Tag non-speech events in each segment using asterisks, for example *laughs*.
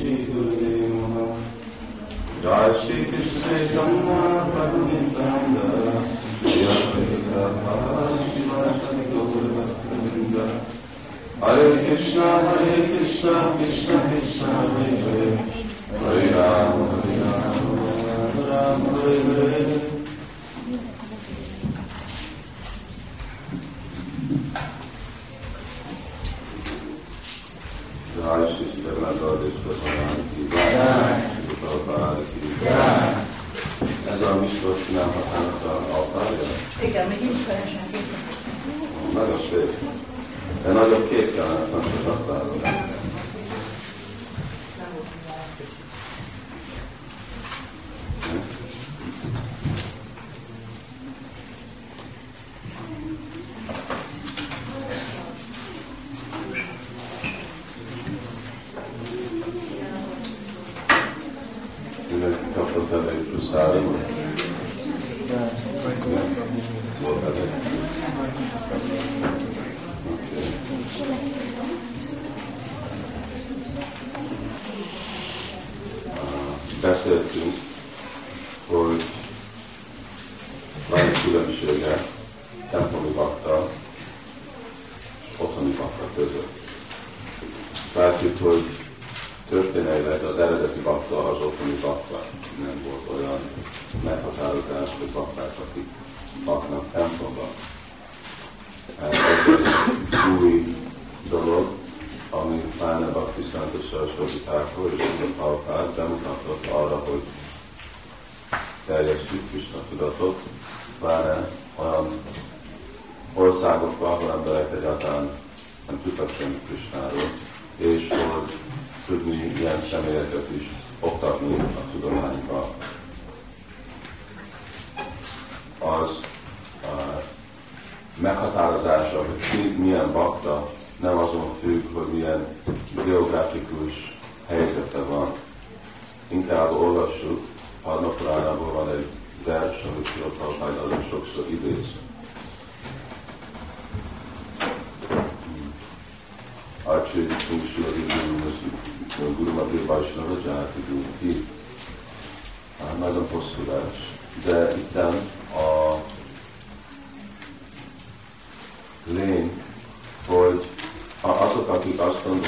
Shri Guru Jai Shri Krishna Chaitanya Prabhu Nityananda Jai Advaita Shivasani Gaur Bhaktivinoda Hare Krishna Hare Krishna Krishna Krishna Hare Hare Ez a Mistor csinálhatnának a altarja? Igen, még nincs teljesen kész. Nagyon szép. De nagyobb kép kellene, nem csak aktáról.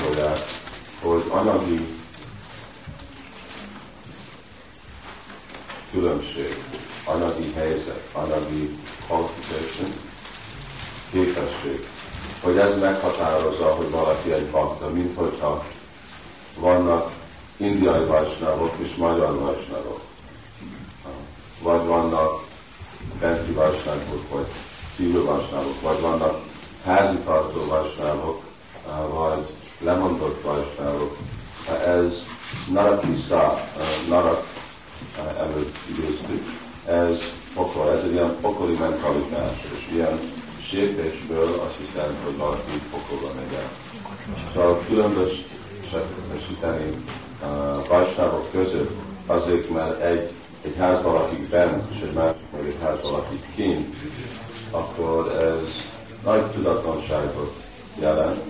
Gondolják, hogy anyagi különbség, anyagi helyzet, anyagi qualification, képesség, hogy ez meghatározza, hogy valaki egy bakta, mint hogyha vannak indiai vajsnávok és magyar vajsnávok. Vagy vannak benti vajsnávok, vagy szívő vajsnávok, vagy vannak házitartó vajsnávok, vagy lemondott vajsnávok. Ez narakisza, narak előtt idéztük, ez pokol, ez egy ilyen pokoli mentalitás, és ilyen sértésből azt hiszem, hogy valaki pokolba megy el. Szóval különböztetni uh, vajsnávok között azért, mert egy, egy ház valaki bent, és egy másik meg egy ház valaki kint, akkor ez nagy tudatlanságot jelent,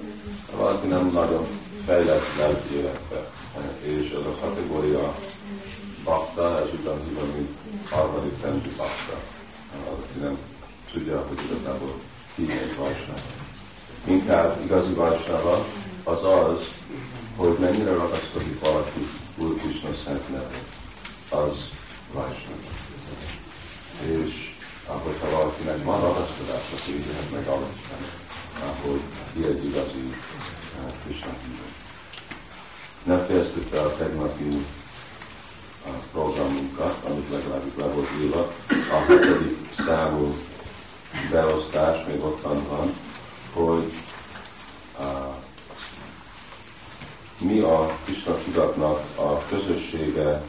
valaki nem nagyon fejlett lelki életbe. És ez a kategória bakta, ez ugyanúgy, mint harmadik rendű bakta. Aki nem tudja, hogy igazából ki egy vajsnáv. Inkább igazi vajsnáva az az, hogy mennyire ragaszkodik valaki Úr Krishna szent nevét. Az vajsnáv. És akkor, ha valakinek van ragaszkodás, akkor így meg alacsony, hogy ki egy igazi Krishna hívő. Nem fejeztük be a tegnapi programunkat, amit legalábbis le volt írva. A hetedik számú beosztás még ott van, hogy a, mi a Krishna tudatnak a közössége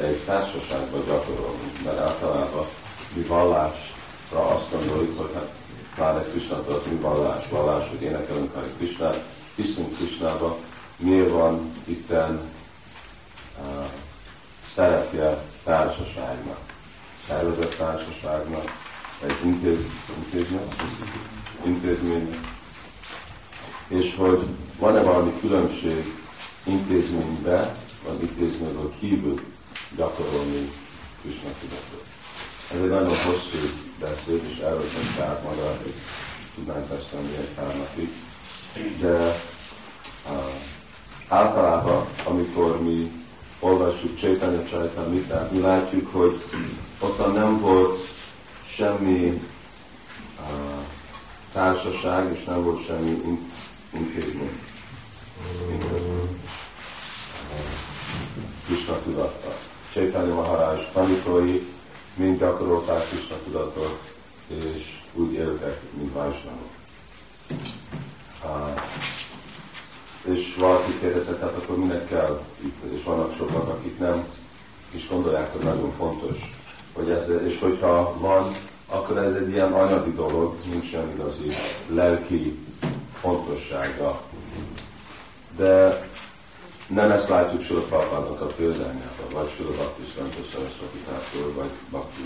egy társaságban gyakorolunk, mert általában mi vallásra azt gondoljuk, hogy hát pláne Krishna az mi vallás, vallás, hogy énekelünk Hari Krishnát, hiszünk Krishnába, miért van itten uh, szerepje társaságnak, szervezett társaságnak, egy intéz, intézmény, intézmény, és hogy van-e valami különbség intézménybe, vagy intézményből kívül gyakorolni Krishna tudatot. Ez egy nagyon hosszú beszéd, és erről sem kár maga, hogy tudnánk beszélni egy pár napig. De uh, általában, amikor mi olvassuk Csaitanya Csaitamritát, mi látjuk, hogy ott nem volt semmi uh, társaság, és nem volt semmi intézmény. Krishna tudatta. Chaitanya Maharaj tanítói mind gyakorolták Krishna tudatot, és úgy éltek, mint Vajsnavok. Uh, és valaki kérdezett, hát akkor minek kell itt, és vannak sokan, akik nem is gondolják, hogy nagyon fontos, hogy ez, és hogyha van, akkor ez egy ilyen anyagi dolog, nincs sem igazi lelki fontossága. De nem ezt látjuk Sulaprabhupádnak a példányában, vagy Sulabhakti Sarasvatitától, vagy Bhakti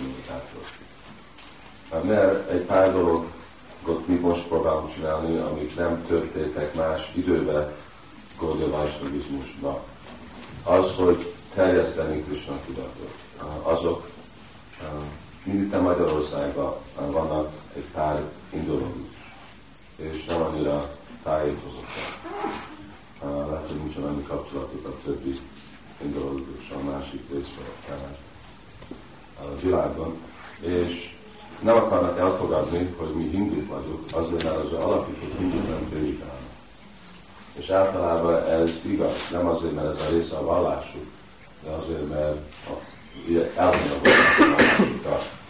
Mert egy pár dologot mi most próbálunk csinálni, amik nem történtek más időben Gaudiya Vaisnavizmusban. Az, hogy terjeszteni Krishna tudatot. Azok mind itt Magyarországban vannak egy pár indulógus, és nem annyira tájékozottak. Lehet, hogy nincs annyi kapcsolatuk a többi indulógus a másik részről a világon, és nem akarnak elfogadni, hogy mi hinduk vagyunk, azért, mert az alapított hindu nem prédikálnak. És általában ez igaz, nem azért, mert ez a része a vallásuk, de azért, mert a,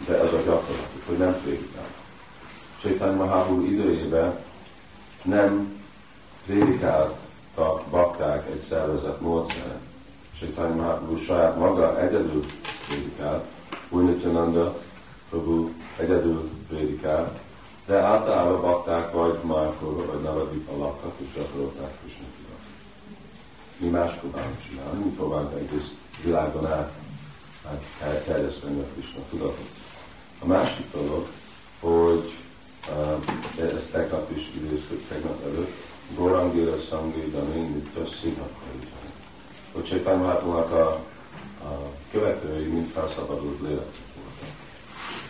de ez a gyakorlatuk, hogy nem prédikálnak. Csaitanya Mahaprabhu időjében nem prédikáltak bakták egy szervezet módszeren. Csaitanya Mahaprabhu saját maga egyedül prédikált, Újnityananda Prabhu egyedül prédikált, de általában bakták vagy Márkor, vagy Navadvipa laktak, és gyakorolták Krishna Mi más próbálunk csinálni, mi próbálunk egész világon át, át elterjeszteni a Krishna tudatot. A másik dolog, hogy uh, ezt tegnap is idéztük, tegnap előtt, Gorangéra Sangédani Nitya Színhatkaizni. Hogy Csaitanya Mahaprabhu-nak a, a követői mind felszabadult lélek voltak.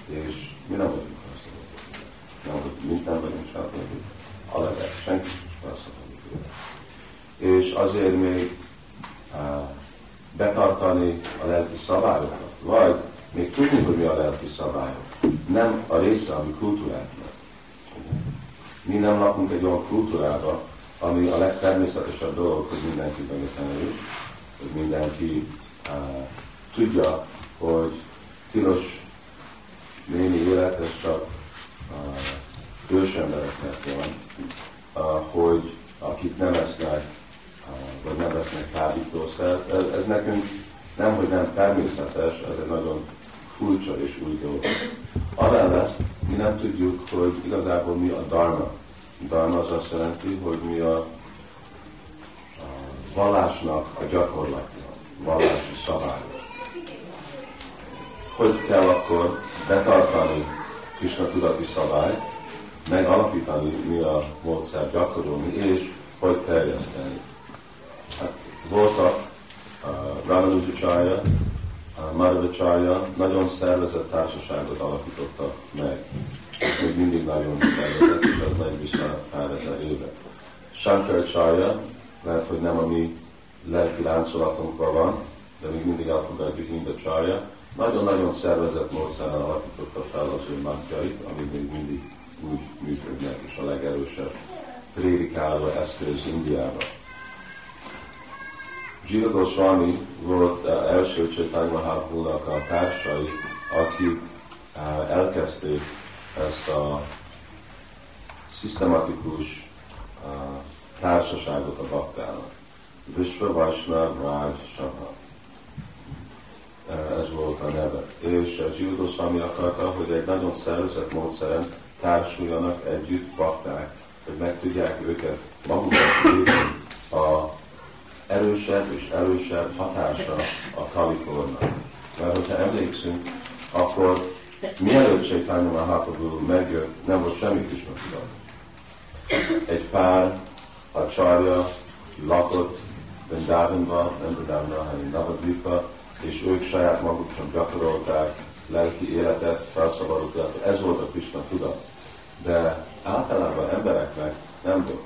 És mi nem vagyunk nem, hogy mi nem vagyunk felszabadult. A leget, senki felszabadult. És azért még uh, betartani a lelki szabályokat, vagy még tudni, hogy mi a lelki szabályok, nem a része a mi kultúránknak. Mi nem lakunk egy olyan kultúrába, ami a legtermészetesebb dolog, hogy mindenki megtanuljuk, hogy mindenki uh, tudja, hogy tilos némi élet, ez csak uh, ősembereknek van, uh, hogy akik nem esznek, uh, vagy nem vesznek kábítószert, ez, ez nekünk nem, hogy nem természetes, ez egy nagyon furcsa és új dolog. Amellett mi nem tudjuk, hogy igazából mi a dharma. Dharma az azt jelenti, hogy mi a, a vallásnak a gyakorlatja, vallási szabály. Hogy kell akkor betartani Krishna tudati szabályt, megalapítani, mi a módszer gyakorolni, és hogy terjeszteni. Hát voltak uh, Ramanujacharya, Madhavacharya nagyon szervezett társaságot alapítottak meg. Még mindig nagyon szervezett, és az megy vissza pár ezer éve. Shankaracharya, lehet, hogy nem a mi lelki láncolatunkban van, de még mindig elfogadjuk Indacharya. Nagyon-nagyon szervezett módszeren alapította fel az ő mantjait, amik még mindig úgy működnek, és a legerősebb prédikáló eszköz Indiában. Jiva Goswami volt uh, első Csaitanya Mahaprabhu-nak a társai, akik uh, elkezdték ezt a szisztematikus uh, társaságot a baktának. Vishva Vaishnav Raj ez volt a neve. És Jiva Goswami akarta, hogy egy nagyon szervezett módszeren társuljanak együtt bakták, hogy meg tudják őket magukat a erősebb és erősebb hatása a kalikornak. Mert hogyha emlékszünk, akkor mielőtt Chaitanya Mahaprabhu megjött, nem volt semmi tudat. Egy pár a csarja lakott Vrindavanban, nem Vrindavanban, hanem Navadvipa, és ők saját maguk sem gyakorolták lelki életet, felszabadultak. Ez volt a Krishna tudat. De általában embereknek nem volt.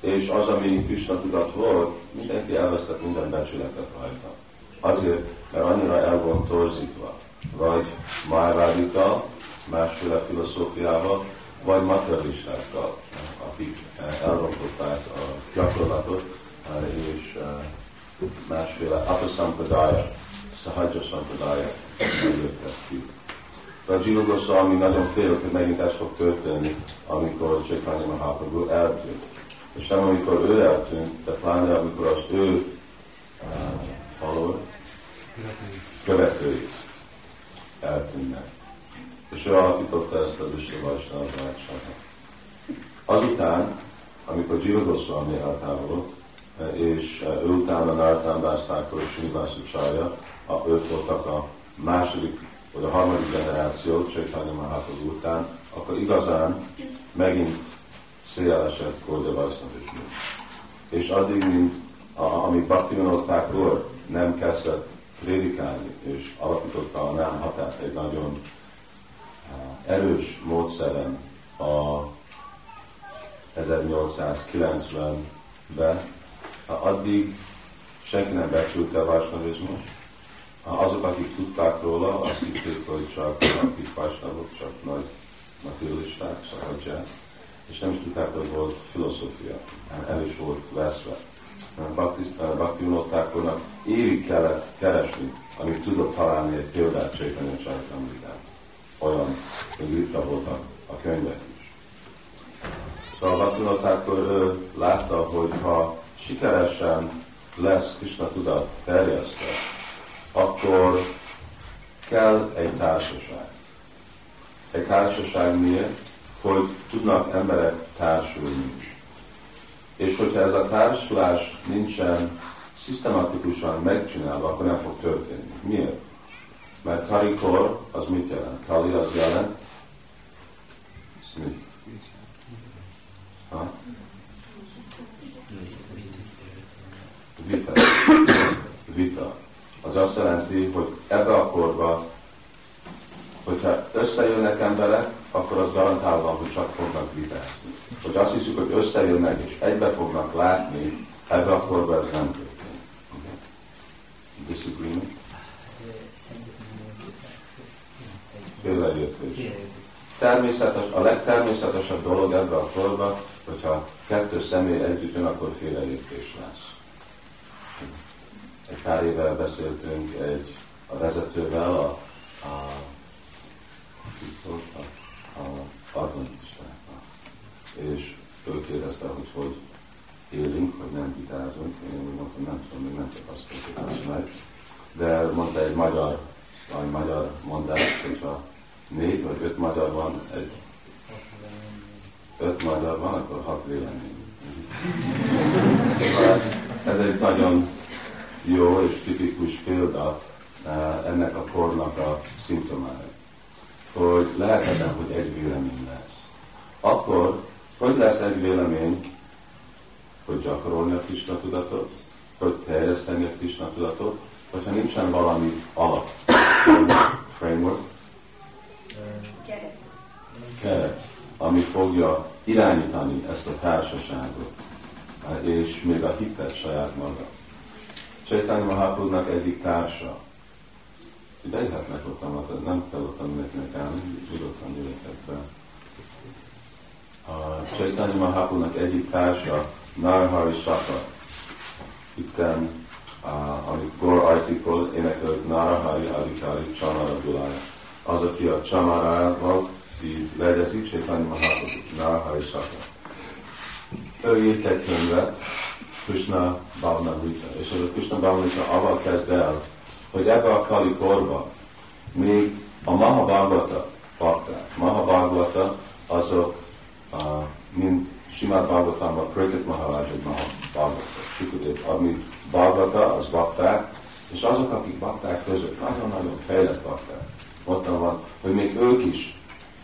És az, ami Krishna tudat volt, mindenki elvesztett minden becsületet rajta. Azért, mert annyira el volt torzítva. Vagy Márvádika, másféle filozófiával, vagy materialistákkal, akik eh, elrontották a gyakorlatot, eh, és eh, másféle apasampadaya, sahajja sampadaya jöttek ki. De a Jiva Goswami nagyon fél, hogy megint ez fog történni, amikor Chaitanya Mahaprabhu eltűnt. És nem amikor ő eltűnt, de pláne amikor az ő uh, follower, követői eltűnnek. És ő alapította ezt a Vishnu Vaishnava Azután, amikor Jiva Goswami eltávolott, és ő utána Nartán Dásztákor és Srinivászucsája, ők voltak a második vagy a harmadik generáció, Csaitanya Mahaprabhu után, akkor igazán megint szélesebb Gaudiya Vaisnavizmus. És addig, mint a, amíg Bhaktivinoda Thakur nem kezdett prédikálni, és alapította a nem hatát egy nagyon erős módszeren a 1890-ben, addig senki nem becsülte a Vaisnavizmus, azok, akik tudták róla, azt hitték, hogy csak akik vásnavok, csak nagy materialisták, szakadják, és nem is tudták, hogy volt filozófia, el is volt veszve. Bhakti unottákornak évig kellett keresni, amit tudott találni egy példát Csaitanya Csaitamritán. Olyan, hogy ritka voltak a könyvek is. Szóval Bhakti unottákor látta, hogy ha sikeresen lesz Krishna tudat terjesztve, akkor kell egy társaság. Egy társaság miért? Hogy tudnak emberek társulni. És hogyha ez a társulás nincsen szisztematikusan megcsinálva, akkor nem fog történni. Miért? Mert karikor az mit jelent? Kali az jelent? Mit? Ha? Vita. Vita az azt jelenti, hogy ebbe a korba, hogyha összejönnek emberek, akkor az garantálva, hogy csak fognak vitázni. Hogy azt hiszük, hogy összejönnek és egybe fognak látni, ebbe a korba ez nem történik. Okay. Disagreement? Félreértés. Természetes, a legtermészetesebb dolog ebbe a korba, hogyha kettő személy együtt jön, akkor félreértés lesz egy pár évvel beszéltünk egy a vezetővel, a, a, a, a adventistákkal. És ő kérdezte, hogy hogy élünk, hogy nem vitázunk. Én úgy mondtam, nem tudom, még nem csak azt meg. De mondta egy magyar, vagy magyar mondás, hogyha négy vagy öt magyar van, egy öt magyar van, akkor hat vélemény. ez, ez egy nagyon jó és tipikus példa eh, ennek a kornak a szimptomája. Hogy lehetetlen, hogy egy vélemény lesz. Akkor, hogy lesz egy vélemény, hogy gyakorolni a kis tudatot, hogy terjeszteni a kis tudatot, hogyha nincsen valami alap, framework, keret, ami fogja irányítani ezt a társaságot, és még a hitet saját maga. Csaitanya Mahaprabhu-nak egyik társa. Bejöhetnek ott, nem kell ott mindenkinek állni, nyugodtan jöjjetek be. A Csaitanya Mahaprabhu-nak egyik társa, Narhari Saka. Itten, amit Gor Artikol énekelt Narhari Adikari Csamara Dulája. Az, aki a Csamarával így legyezik, Csaitanya Mahaprabhu, Narhari Saka. Ő írt egy könyvet, Krishna Bhavnamrita. És ez a Krishna Bhavnamrita avval kezd el, hogy ebbe a Kali korba még a Mahabharata bakták. Mahabharata azok, uh, mint Simát Bhagavatamban Kriket Maharaj egy Mahabharata. Sukadev, ami Bhagavata, az bakták, és azok, akik bakták között, nagyon-nagyon fejlett bakták. Ott van, hogy még ők is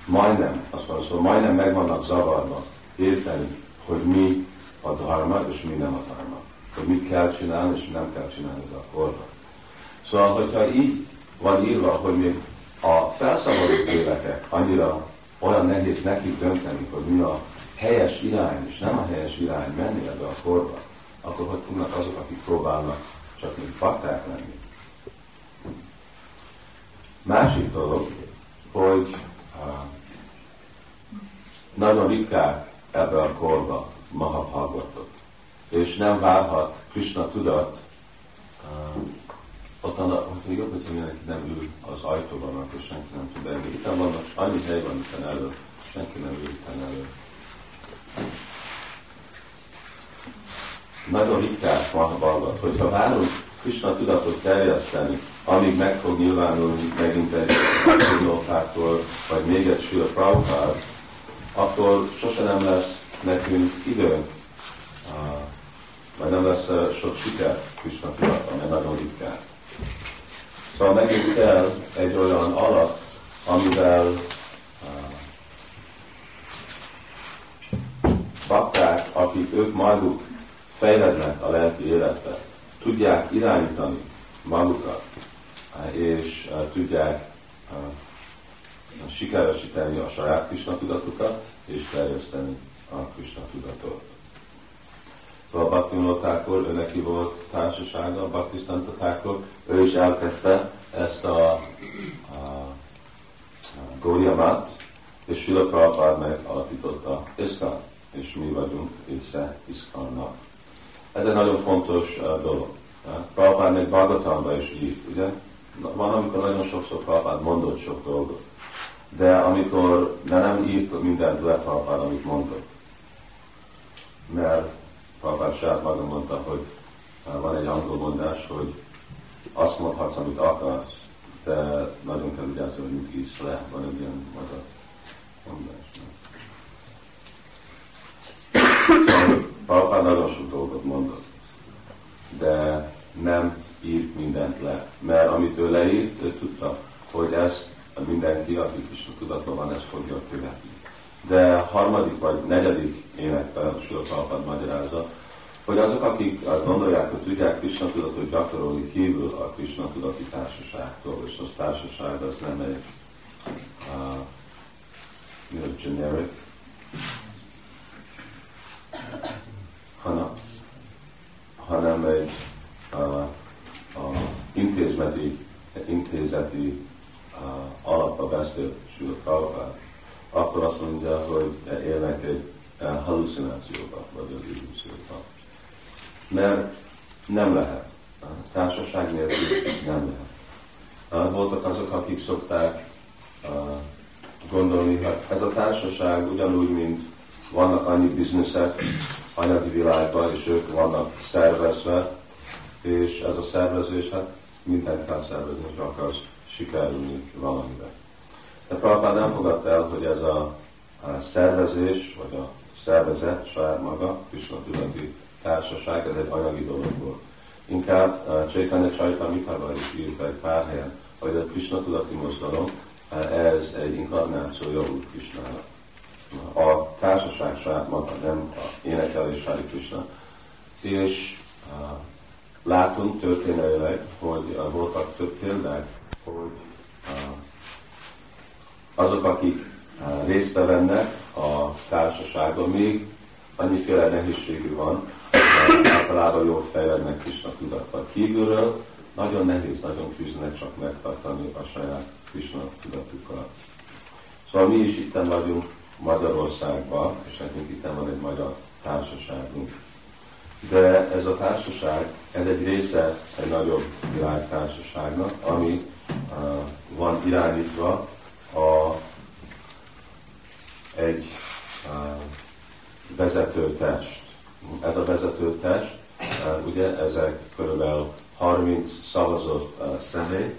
majdnem, azt mondom, szóval majdnem meg vannak zavarva érteni, hogy mi a dharma, és mi nem a dharma. hogy mit kell csinálni, és mit nem kell csinálni az a. Szóval, hogyha így van írva, hogy még a felszabadult lélekek annyira olyan nehéz nekik dönteni, hogy mi a helyes irány, és nem a helyes irány menni ebbe a korba, akkor hogy tudnak azok, akik próbálnak csak mint fakták lenni. Másik dolog, hogy nagyon ritkák ebbe a korba Mahabhagatok, és nem várhat Krishna tudat ott annak, hogy jobb, hogy mindenki nem ül az ajtóban, akkor senki nem tud beengedni. Itt vannak, annyi hely van itt elő, senki nem ül itt elő. Nagyon ritkás van a balgat, hogyha várunk Krishna tudatot terjeszteni, amíg meg fog nyilvánulni megint egy Notától, vagy még egy Sula Prabhupád, akkor sose nem lesz nekünk időnk, vagy nem lesz sok siker Krishna tudat, amely nagyon ritkán. Szóval megint kell egy olyan alap, amivel bakták, akik ők maguk fejlednek a lelki életbe, tudják irányítani magukat, és tudják sikeresíteni a saját Krishna tudatukat, és terjeszteni a Krishna tudatot. Szóval Bhakti ő neki volt társasága, Bhakti Tákor, ő is elkezdte ezt a, a, a Góriamat, és Sila Prabhupád meg alapította Iszkan, és mi vagyunk része Iszkannak. Ez egy nagyon fontos uh, dolog. Prabhupád még Bhagatamban is írt, ugye? Van, amikor nagyon sokszor Prabhupád mondott sok dolgot, de amikor de nem írt mindent le Prabhupád, amit mondott. Mert Prabhupád saját maga mondta, hogy uh, van egy angol mondás, hogy azt mondhatsz, amit akarsz, de nagyon kell vigyázni, hogy mit ísz le. Van egy ilyen magyar mondás. Prabhupád nagyon sok dolgot mondott, de nem írt mindent le. Mert amit ő leírt, ő tudta, hogy ezt mindenki, aki is tudatban van, ezt fogja követni. De harmadik vagy negyedik énekben, Sula Prabhupád magyarázza, hogy azok, akik azt gondolják, hogy tudják Krishna tudatot gyakorolni kívül a Krishna tudati társaságtól, és az társaság az nem egy uh, you know, generic, hanem, hanem egy uh, uh, intézmeti, intézeti uh, alapba beszél Sula Prabhupád, akkor azt mondja, hogy élnek egy uh, hallucinációba, vagy az illúzióba mert nem lehet. A társaság nélkül nem lehet. Voltak azok, akik szokták gondolni, hogy ez a társaság ugyanúgy, mint vannak annyi bizniszek anyagi világban, és ők vannak szervezve, és ez a szervezés, hát mindent kell szervezni, hogy akarsz sikerülni valamiben. De Prabhupád nem fogadta el, hogy ez a, a szervezés, vagy a szervezet saját maga, Krishna tudati társaság, ez egy anyagi dolog volt. Inkább uh, Csaitanya Csaitamikával is írt egy pár helyen, hogy a Krishna tudati mozdalom, uh, ez egy inkarnációja Úr Krishnának. A társaság saját maga, nem a énekelés Sári Krishna. És uh, látunk történelőleg, hogy uh, voltak több példák, hogy uh, azok, akik uh, részt vennek a társaságban, még annyiféle nehézségű van, általában jól fejlednek Krishna tudattal kívülről, nagyon nehéz, nagyon küzdenek csak megtartani a saját Krishna tudatukat. Szóval mi is itt vagyunk Magyarországban, és nekünk itt van egy magyar társaságunk. De ez a társaság, ez egy része egy nagyobb világtársaságnak, ami uh, van irányítva a, egy uh, vezető test ez a vezető test, eh, ugye ezek körülbelül 30 szavazott személy,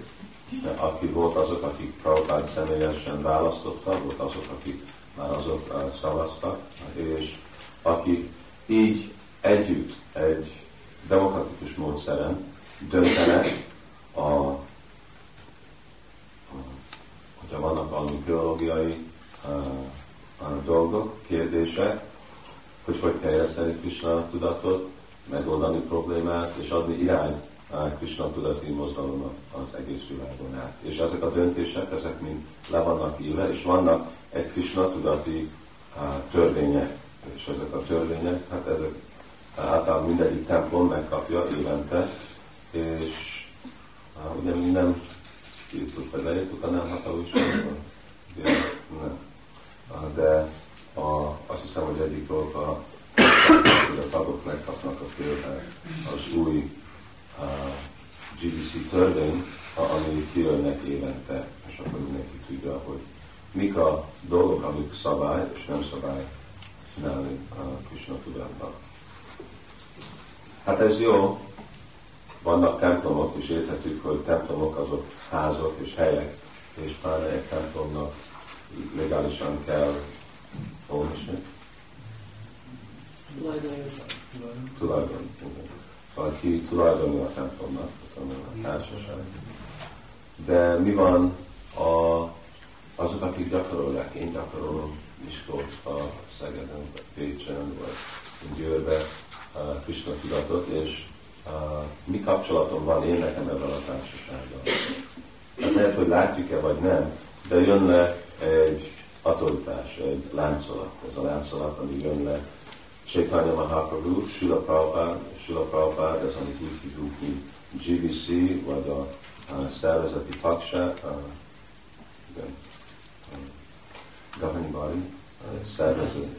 aki volt azok, akik Prabhupád személyesen választottak, volt azok, akik már azok szavaztak, és akik így együtt egy demokratikus módszeren döntenek a, a hogyha vannak valami teológiai dolgok, kérdések, hogy hogy terjeszteni Krishna tudatot, megoldani problémát, és adni irány Krishna tudati mozgalomnak az egész világon át. És ezek a döntések, ezek mind le vannak írva, és vannak egy Krishna tudati törvények. És ezek a törvények, hát ezek általában mindegyik templom megkapja évente, és ugye mi nem írtuk, vagy leírtuk a nem hatalmasságban? Nem. De a, azt hiszem, hogy egyik dolog a, hogy a tagok megkapnak a példát az új uh, GDC törvény, ami kijönnek évente, és akkor mindenki tudja, hogy mik a dolgok, amik szabály és nem szabály csinálni a Krishna tudatnak. Hát ez jó, vannak templomok, és érthetjük, hogy templomok azok házak és helyek, és pláne egy templomnak legálisan kell olvasni. Tulajdon. Szóval ki tulajdonja a templomnak, a társaság. De mi van a, azok, akik gyakorolják? Én gyakorolom Miskolcba, Szegeden, vagy Pécsen, vagy Győrbe, Krishna tudatot, és mi kapcsolatom van én nekem ebben a társasággal. Hát lehet, hogy látjuk-e vagy nem, de jönne egy autoritás, egy láncolat. Ez a láncolat, ami jönne Chaitanya Mahaprabhu, Srila Prabhupada, Srila Prabhupada, ez amit úgy hívjuk, mint GVC, vagy a, a szervezeti tagság, a, igen, a governing body, a szervező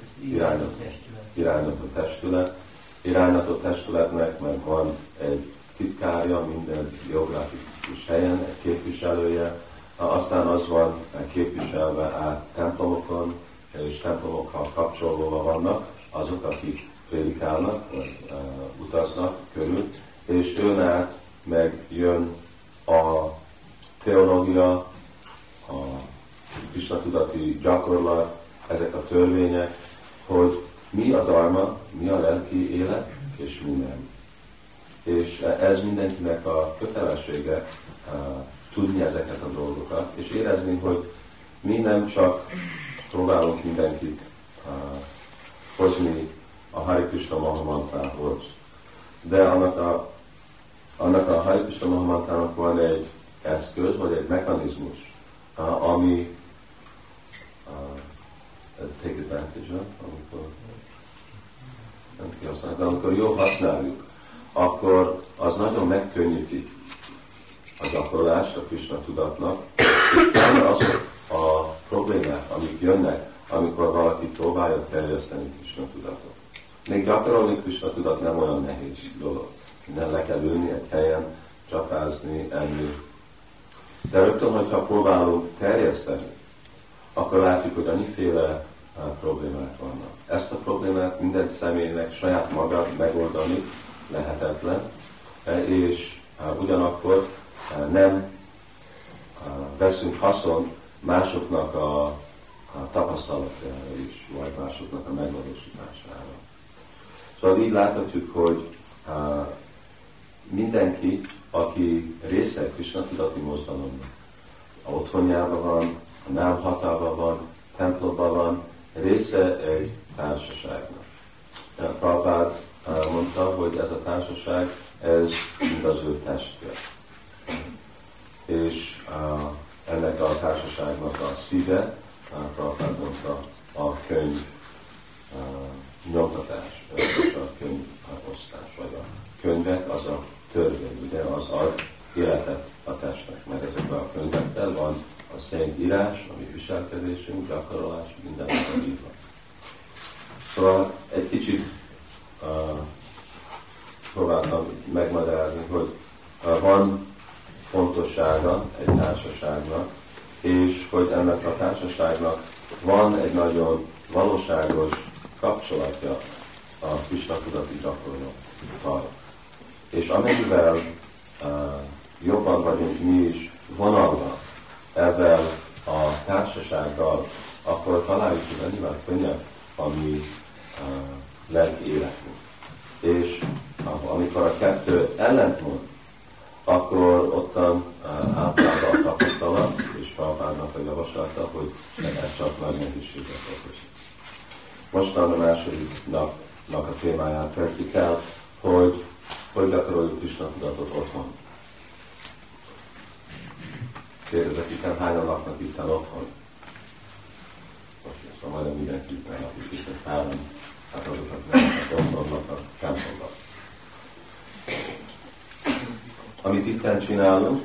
irányító testület, irányító testületnek, meg van egy titkárja minden geográfikus helyen, egy képviselője, aztán az van képviselve át templomokon, és templomokkal kapcsolódva vannak azok, akik prédikálnak, vagy uh, utaznak körül, és jön át meg jön a teológia, a Krishna tudati gyakorlat, ezek a törvények, hogy mi a dharma, mi a lelki élet, és mi nem. És ez mindenkinek a kötelessége uh, tudni ezeket a dolgokat, és érezni, hogy mi nem csak próbálunk mindenkit uh, hozni a Hari Krishna Mahamantához, de annak a, annak a Hari Krishna Mahamantának van egy eszköz, vagy egy mechanizmus, ami uh, take advantage of, amikor nem kihasználjuk, de amikor jól használjuk, akkor az nagyon megkönnyíti a gyakorlást a Krishna tudatnak, és azok a problémák, amik jönnek, amikor valaki próbálja terjeszteni Krishna tudatot. Még gyakorolni Krishna tudat nem olyan nehéz dolog. Nem le kell ülni egy helyen, csapázni, enni. De rögtön, hogyha próbálunk terjeszteni, akkor látjuk, hogy annyiféle problémák vannak. Ezt a problémát minden személynek saját maga megoldani lehetetlen, e, és ugyanakkor e, nem veszünk haszon másoknak a, a tapasztalatára is, vagy másoknak a megvalósítására. Szóval így láthatjuk, hogy mindenki, aki része Krishna tudati mozgalomnak, a otthonjában van, a nem hatában van, templomban van, része egy társaságnak. Prabhupád mondta, hogy ez a társaság, ez mind az ő testje. És uh, ennek a társaságnak a szíve, uh, Prabhupád mondta, a könyv nyomtatás, a könyv osztás, vagy a könyvek az a törvény, ugye az ad életet a testnek, mert ezekben a könyvekkel van a szent írás, ami viselkedésünk, gyakorolás, minden van írva. Szóval egy kicsit uh, próbáltam megmagyarázni, hogy uh, van fontossága egy társaságnak, és hogy ennek a társaságnak van egy nagyon valóságos kapcsolatja a Krishna tudati gyakorlattal. És amennyivel uh, jobban vagyunk mi is vonalva ezzel a társasággal, akkor találjuk, hogy annyival könnyebb a mi lelki életünk. És amikor a kettő ellentmond, akkor ottan uh, általában tapasztalat, és Prabhupádnak a javaslata, hogy ez csak nagy nehézséget okoz. Mostan a második napnak a témáját vetjük el, hogy hogy gyakoroljuk Krishna tudatot otthon. Kérdezek, itt hányan laknak itt otthon? Szóval majdnem mindenki itt lakik, itt három, hát azok, akik otthon laknak, templomban. Amit itt csinálunk,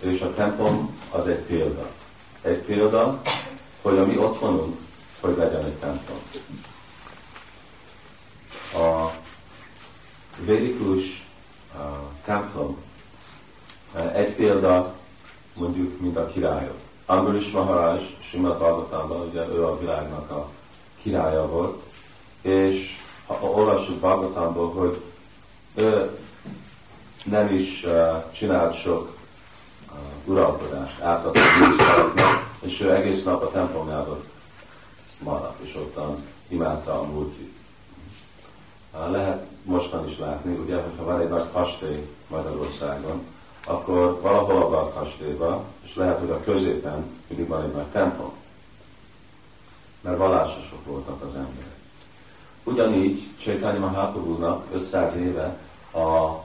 és a templom az egy példa. Egy példa, hogy a mi otthonunk, hogy legyen egy templom. A védikus uh, templom uh, egy példa, mondjuk, mint a királyok. Ambarish Maharaj, Simad Bhagavatamban, ugye ő a világnak a királya volt, és olvassuk Bhagavatamból, hogy ő nem is uh, csinált sok uh, uralkodást, átadott műszereknek, és ő egész nap a templomjában maradt, és ottan imádta a múltit. Uh, lehet mostan is látni, ugye, hogyha van egy nagy kastély Magyarországon, akkor valahol abban a kastélyban, és lehet, hogy a középen mindig van egy nagy templom. Mert vallásosok voltak az emberek. Ugyanígy Csétányi Mahaprabhu-nak 500 éve a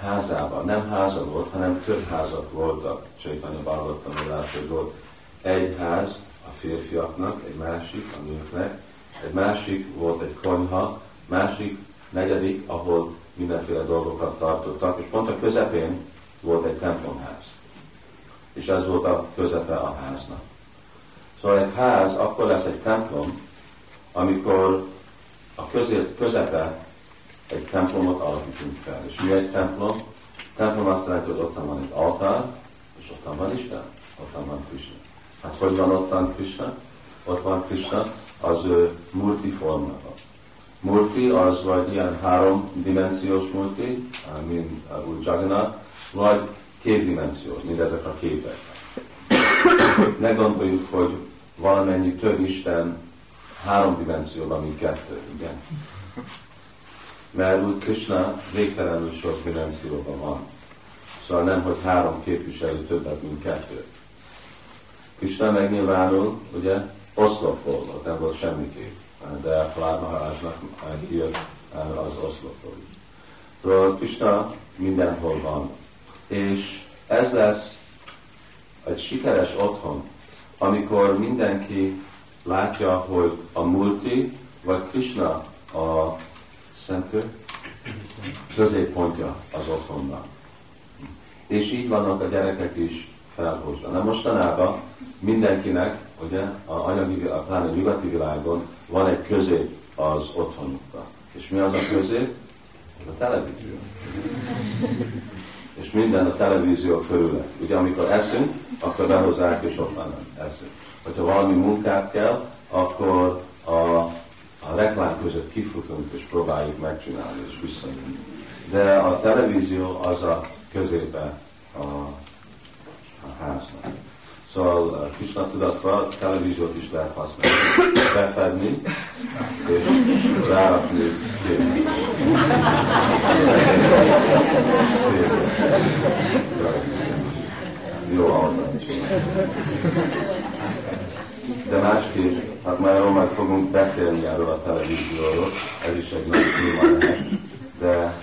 házában, nem háza volt, hanem több házak voltak. Csaitanya Bhagavat tanulás, hogy volt egy ház a férfiaknak, egy másik a nőknek, egy másik volt egy konyha, másik, negyedik, ahol mindenféle dolgokat tartottak, és pont a közepén volt egy templomház. És ez volt a közepe a háznak. Szóval egy ház akkor lesz egy templom, amikor a közepe egy templomot alakítunk fel. És mi egy templom? Templom azt jelenti, hogy ottan van egy altár, és ottan van Isten, ottan van Krishna. Hát hogy van ottan Krishna? Ott van Krishna az ő multi formában. Murti az vagy ilyen háromdimenziós multi, mint úgy Jagannath, vagy kétdimenziós, mint ezek a képek. Ne gondoljuk, hogy valamennyi több Isten három dimenzióban, mint kettő, igen? mert úgy Krishna végtelenül sok dimenzióban van. Szóval nem, hogy három képviselő többet, mint kettő. Krishna megnyilvánul, ugye, oszlopból, ott nem volt semmiképp, de a Maharajnak kijött az oszlopból is. Szóval Krishna mindenhol van. És ez lesz egy sikeres otthon, amikor mindenki látja, hogy a multi vagy Krishna a szentő középpontja az otthonnak. És így vannak a gyerekek is felhozva. Na mostanában mindenkinek, ugye, a anyagi, a pláne nyugati világon van egy közép az otthonukban. És mi az a közép? Az a televízió. és minden a televízió körül Ugye amikor eszünk, akkor behozzák, és ott van eszünk. Hogyha valami munkát kell, akkor a a reklám között kifutunk és próbáljuk megcsinálni és visszajönni. De a televízió az a középe a, a háznak. Szóval a Krishna tudatra a televíziót is lehet használni, befedni és rárakni. Jó alkalmat de másképp, hát már arról már fogunk beszélni erről a televízióról, ez is egy nagy téma lehet, de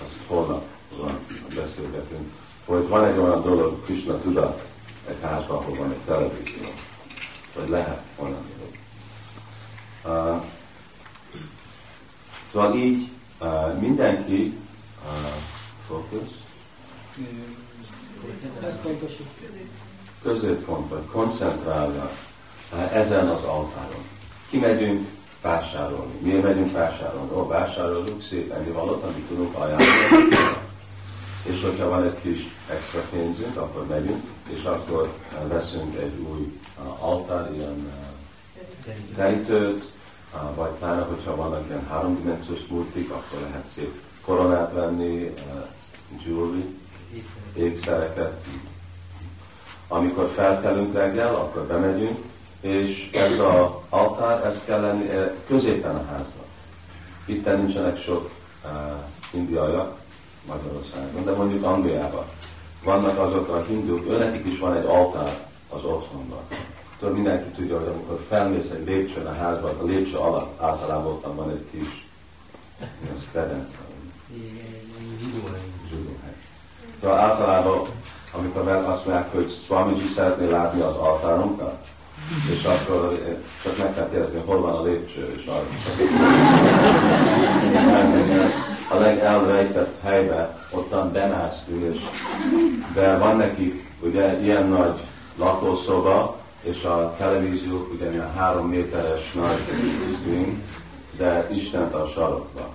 az holnap van, beszélgetünk, hogy van egy olyan dolog, Krishna tudat egy házban, ahol van egy televízió, vagy lehet dolog. Uh, szóval így uh, mindenki uh, fókusz, középpont, vagy koncentrálja ezen az altáron. Kimegyünk vásárolni. Miért megyünk vásárolni? Ó, vásárolunk szép ennivalót, amit tudunk ajánlani. És hogyha van egy kis extra pénzünk, akkor megyünk, és akkor veszünk egy új altár, ilyen terítőt, vagy pláne, hogyha vannak ilyen háromdimenziós multik, akkor lehet szép koronát venni, jewelry, ékszereket. Amikor felkelünk reggel, akkor bemegyünk, és ez az altár, ez kell lenni eh, középen a házban. Itt nincsenek sok uh, indiaiak Magyarországon, de mondjuk Angliában. Vannak azok a hinduk, őnekik is van egy altár az otthonban. Tudod, mindenki tudja, hogy amikor felmész egy lépcsőn a házban, a lépcső alatt általában ott van egy kis kedvenc, Zsidóhely. Szóval általában, amikor azt mondják, hogy Swamiji szeretné látni az altárunkat, és akkor csak meg kell kérdezni, hol van a lépcső, és a legelrejtett helybe, ottan bemásztunk, és de van nekik ugye ilyen nagy lakószoba, és a televíziók ugye ilyen három méteres nagy screen, de Isten a sarokba.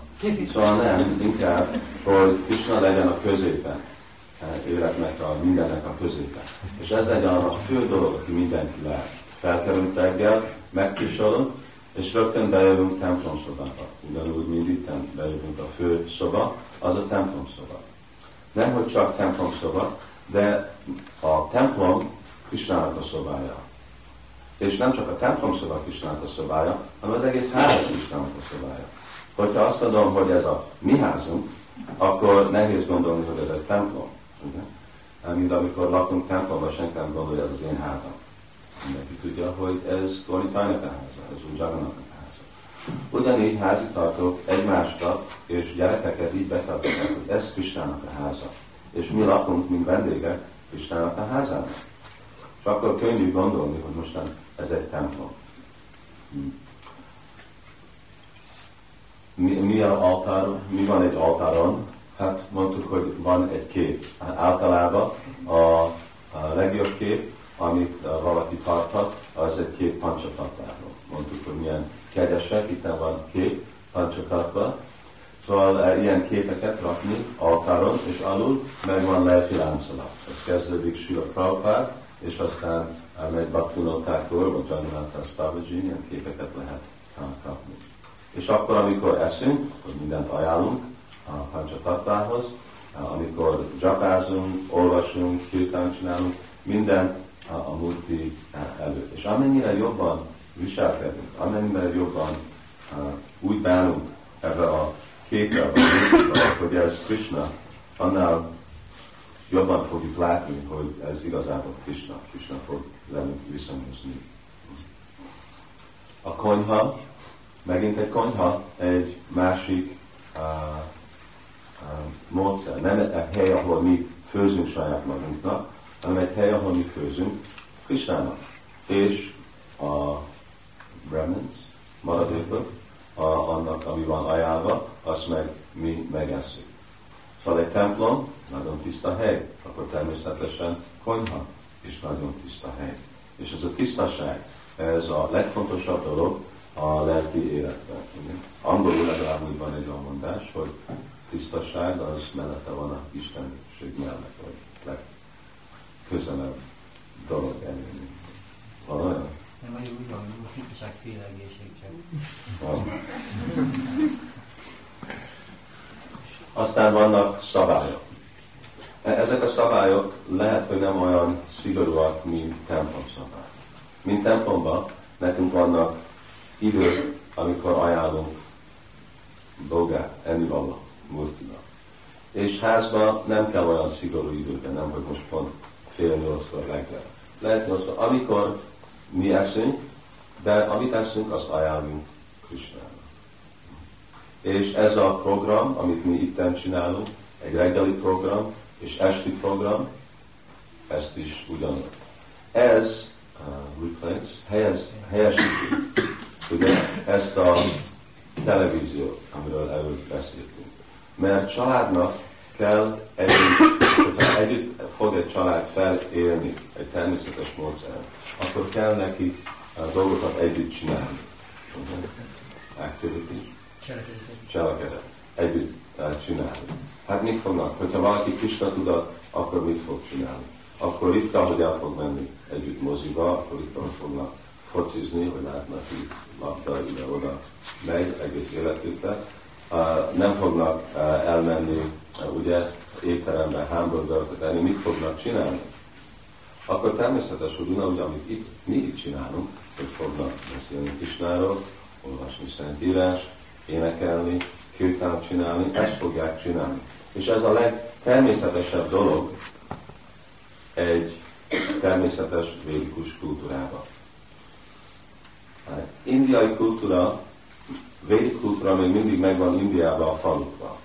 Szóval nem, inkább, hogy Isten legyen a középen, életnek a mindennek a középen. És ez legyen a fő dolog, aki mindenki lát. Felkerülünk reggel, megkisolunk, és rögtön bejövünk templomszobába. Ugyanúgy, mint itt bejövünk a fő szoba, az a templomszoba. Nem, hogy csak templomszoba, de a templom Kisnának a szobája. És nem csak a templom szoba Kisnának a szobája, hanem az egész ház Kisnának a szobája. Hogyha azt mondom, hogy ez a mi házunk, akkor nehéz gondolni, hogy ez egy templom. Ugye? Mint amikor lakunk templomban, senki nem gondolja, hogy ez az én házam. Mindenki tudja, hogy ez Gornitájnak a háza, ez Jagannak a háza. Ugyanígy házitartók egymásra és gyerekeket így betartják, hogy ez Kristának a háza. És mi lakunk, mint vendégek, Kristának a házában. És akkor könnyű gondolni, hogy mostan ez egy templom. Mi, mi, a altár, mi van egy altáron? Hát mondtuk, hogy van egy kép. Általában a, a legjobb kép, amit valaki tarthat, az egy kép pancsatatáról. Mondtuk, hogy milyen kegyesek, itt van kép pancsatatva. Szóval e, ilyen képeket rakni altáron, és alul meg van lelki láncolat. Ez kezdődik Sula Prabhupád, és aztán megy Baktinottákról, vagy Janimátas Babaji, ilyen képeket lehet kapni. És akkor, amikor eszünk, akkor mindent ajánlunk a Pancsatattvához, amikor japázunk, olvasunk, kirtán csinálunk, mindent a, a multi előtt. És amennyire jobban viselkedünk, amennyire jobban uh, úgy bánunk ebbe a képre, hogy ez Krishna, annál jobban fogjuk látni, hogy ez igazából Krishna. Krishna fog velünk viszonyozni. A konyha, megint egy konyha, egy másik uh, uh, módszer. Nem egy hely, ahol mi főzünk saját magunknak, hanem egy hely, ahol mi főzünk Krishnának. És a remnants, maradékok, a, annak, ami van ajánlva, azt meg mi megesszük. Szóval egy templom, nagyon tiszta hely, akkor természetesen konyha is nagyon tiszta hely. És ez a tisztaság, ez a legfontosabb dolog a lelki életben. Angolul legalább úgy van egy olyan mondás, hogy tisztaság az mellette van a Istenség mellett, legközelebb dolog elérni. Olyan? Nem, úgy van, hogy tisztaság fél egészség csak. Aztán vannak szabályok. E, ezek a szabályok lehet, hogy nem olyan szigorúak, mint templom szabály. Mint templomban nekünk vannak idők, amikor ajánlunk dolgát, ennivaló, murtina. És házban nem kell olyan szigorú időben, nem, hogy most pont fél nyolckor reggel. Lehet nyolckor, amikor mi eszünk, de amit eszünk, azt ajánlunk Krisnának. És ez a program, amit mi itt csinálunk, egy reggeli program és esti program, ezt is ugyanúgy. Ez uh, replace, helyez, helyesíti, ugye, ezt a televíziót, amiről előtt beszéltünk. Mert családnak kell együtt, hogyha együtt fog egy család felélni egy természetes módszeren, akkor kell neki uh, dolgokat együtt csinálni. Activity cselekedet együtt csinálni. Hát mit fognak? Hogyha valaki Krishna tudat, akkor mit fog csinálni? Akkor itt, ahogy el fog menni együtt moziba, akkor itt fognak focizni, hogy látnak, hogy labda ide-oda megy egész életükbe. Nem fognak elmenni, ugye, étterembe hamburgereket enni, mit fognak csinálni? Akkor természetes, hogy ugyanúgy, amit itt, mi itt csinálunk, hogy fognak beszélni Kisnáról, olvasni Szentírás, énekelni, kirtánat csinálni, ezt fogják csinálni. És ez a legtermészetesebb dolog egy természetes védikus kultúrában. Indiai kultúra, védik kultúra még mindig megvan Indiában a falukban.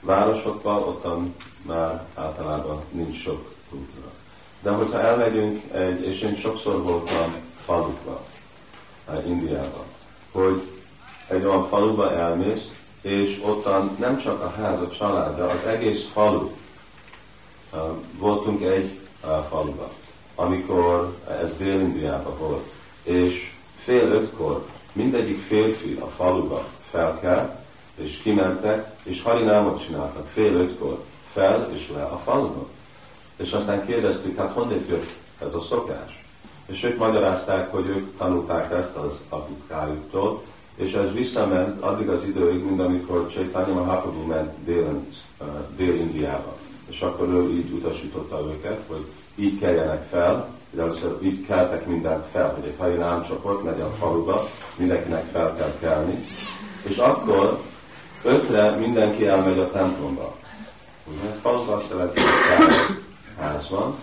Városokban, ottan már általában nincs sok kultúra. De hogyha elmegyünk egy, és én sokszor voltam falukba, eh, Indiában, hogy egy olyan faluba elmész, és ottan nem csak a ház, a család, de az egész falu. Eh, voltunk egy eh, faluba, amikor ez Dél-Indiában volt, és fél ötkor mindegyik férfi a faluba felkel, és kimentek, és harinámot csináltak fél ötkor, fel és le a faluban. És aztán kérdeztük, hát honnét jött ez a szokás? És ők magyarázták, hogy ők tanulták ezt az apukájuktól, és ez visszament addig az időig, mint amikor Chaitanya Mahaprabhu ment délen, Dél-Indiába. És akkor ő így utasította őket, hogy így keljenek fel, hogy először így keltek mindent fel, hogy egy harinám csoport megy a faluba, mindenkinek fel kell kelni. És akkor ötre mindenki elmegy a templomba. Ugye? Faluban azt jelenti, hogy ház van,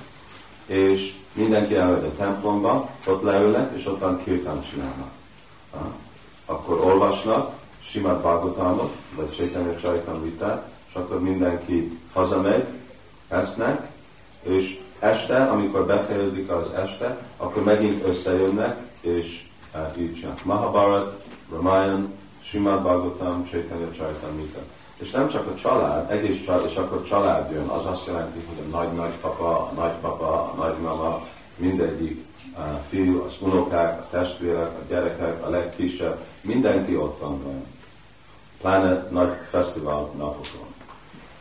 és mindenki elmegy a templomba, ott leülnek, és ottan kirtán csinálnak. Ha? Akkor olvasnak, simát Bhagavatamot, vagy Chaitanya Csajtan és akkor mindenki hazamegy, esznek, és este, amikor befejeződik az este, akkor megint összejönnek, és uh, így csinálnak. Mahabharat, Ramayana, Simad Bhagavatam, Chaitanya Charitamrita. És nem csak a család, egész család, és akkor család jön, az azt jelenti, hogy a nagy-nagypapa, a nagypapa, a nagymama, mindegyik a fiú, az unokák, a testvérek, a gyerekek, a legkisebb, mindenki ott van Pláne nagy fesztivál napokon.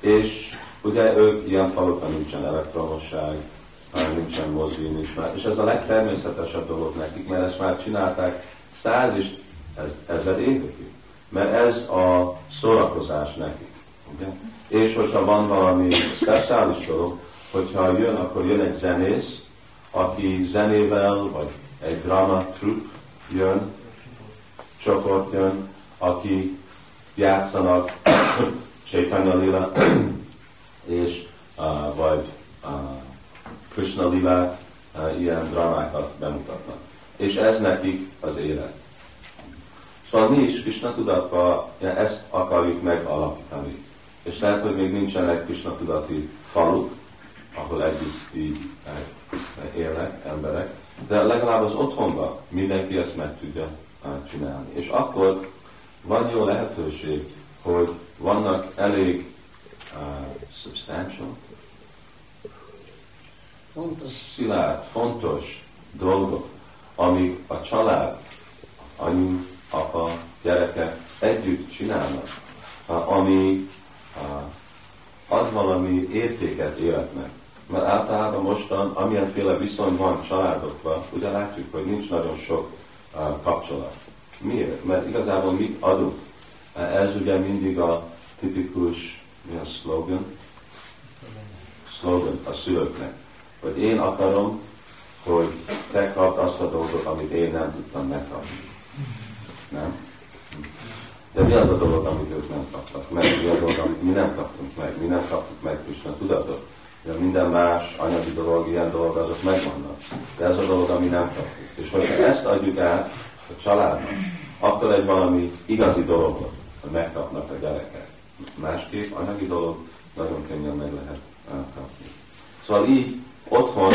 És ugye ők ilyen falukon nincsen elektromosság, nincsen mozi, nincs már. És ez a legtermészetesebb dolog nekik, mert ezt már csinálták száz és ezer évekig mert ez a szórakozás nekik. Ugye? És hogyha van valami speciális dolog, hogyha jön, akkor jön egy zenész, aki zenével, vagy egy drama trup jön, csoport jön, aki játszanak *coughs* Chaitanya Lila, *coughs* és uh, vagy uh, Krishna Lilát, uh, ilyen dramákat bemutatnak. És ez nekik az élet. Szóval mi is Krishna tudatba ezt akarjuk megalapítani. És lehet, hogy még nincsenek Krishna tudati faluk, ahol együtt így élnek emberek, de legalább az otthonban mindenki ezt meg tudja csinálni. És akkor van jó lehetőség, hogy vannak elég uh, substantial, fontos. szilárd, fontos dolgok, amik a család, anyu, apa, gyerekek együtt csinálnak, ami ad valami értéket életnek. Mert általában mostan, amilyenféle viszony van családokban, ugye látjuk, hogy nincs nagyon sok kapcsolat. Miért? Mert igazából mit adunk? Ez ugye mindig a tipikus, mi a slogan? Slogan a szülőknek. Hogy én akarom, hogy te kapd azt a dolgot, amit én nem tudtam megkapni. Nem? De mi az a dolog, amit ők nem kaptak meg? Mi az a dolog, amit mi nem kaptunk meg? Mi nem kaptuk meg Krishna tudatot? De minden más anyagi dolog, ilyen dolog, azok megvannak. De ez a dolog, ami nem kaptuk. És hogyha ezt adjuk át a családnak, akkor egy valami igazi dologot, megkapnak a gyerekek. Másképp anyagi dolog nagyon könnyen meg lehet kapni. Szóval így otthon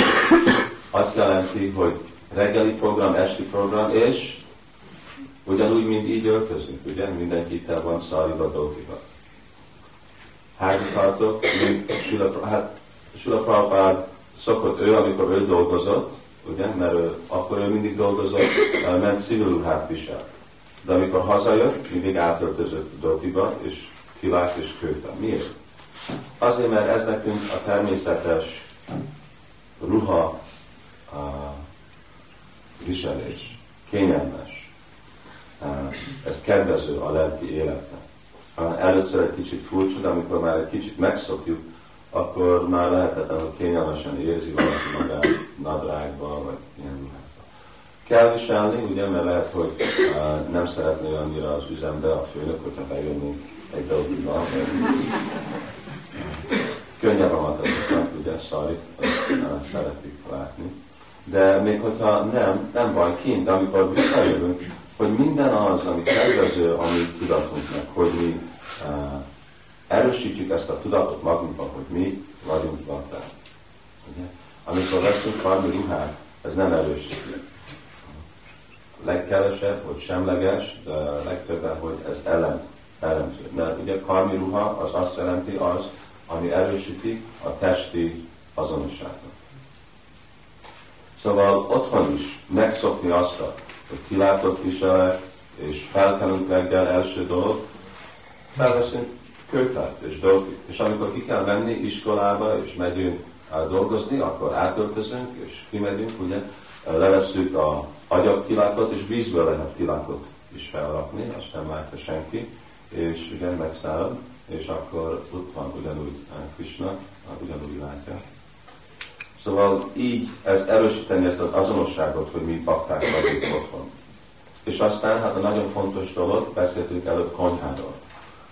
azt jelenti, hogy reggeli program, esti program, és Ugyanúgy, mint így öltözünk, ugye? Mindenki itt van szariba, dolgiba. Házitartok, mint Sula, hát Sula Prabhupád szokott ő, amikor ő dolgozott, ugye, mert ő, akkor ő mindig dolgozott, ment szívülruhát visel. De amikor hazajött, mindig átöltözött Dotiba, és kilát és kőte. Miért? Azért, mert ez nekünk a természetes ruha a viselés, kényelmes ez kedvező a lelki életnek. Először egy kicsit furcsa, de amikor már egy kicsit megszokjuk, akkor már lehetetlenül kényelmesen érzi valaki magát nadrágba, vagy ilyen. Kell viselni, ugye, mert lehet, hogy nem szeretné annyira az üzembe a főnök, hogyha bejönnénk egy dolgokba. Könnyebb a matematikát, ugye, szarik, uh, szeretik látni. De még hogyha nem, nem baj, kint, amikor visszajövünk, hogy minden az, ami kedvező a mi tudatunknak, hogy mi uh, erősítjük ezt a tudatot magunkban, hogy mi vagyunk. Ugye? Amikor veszünk valami ruhát, ez nem erősíti. Legkevesebb, hogy semleges, de legtöbben, hogy ez ellen, ellentő. Mert ugye karmi ruha az azt jelenti az, ami erősíti a testi azonosságot. Szóval otthon is megszokni azt, kilátott viselek, és felkelünk reggel első dolog, felveszünk kötet és dolgok, és amikor ki kell menni iskolába, és megyünk dolgozni, akkor átöltözünk, és kimegyünk, ugye, levesszük a agyagtilákot, és vízből lehet tilákot is felrakni, azt nem látja senki, és ugye megszáll, és akkor ott van ugyanúgy Krishna, ugyanúgy látja. Szóval így ez erősíteni ezt az azonosságot, hogy mi bakták vagyunk otthon. És aztán, hát a nagyon fontos dolog, beszéltünk előbb konyháról,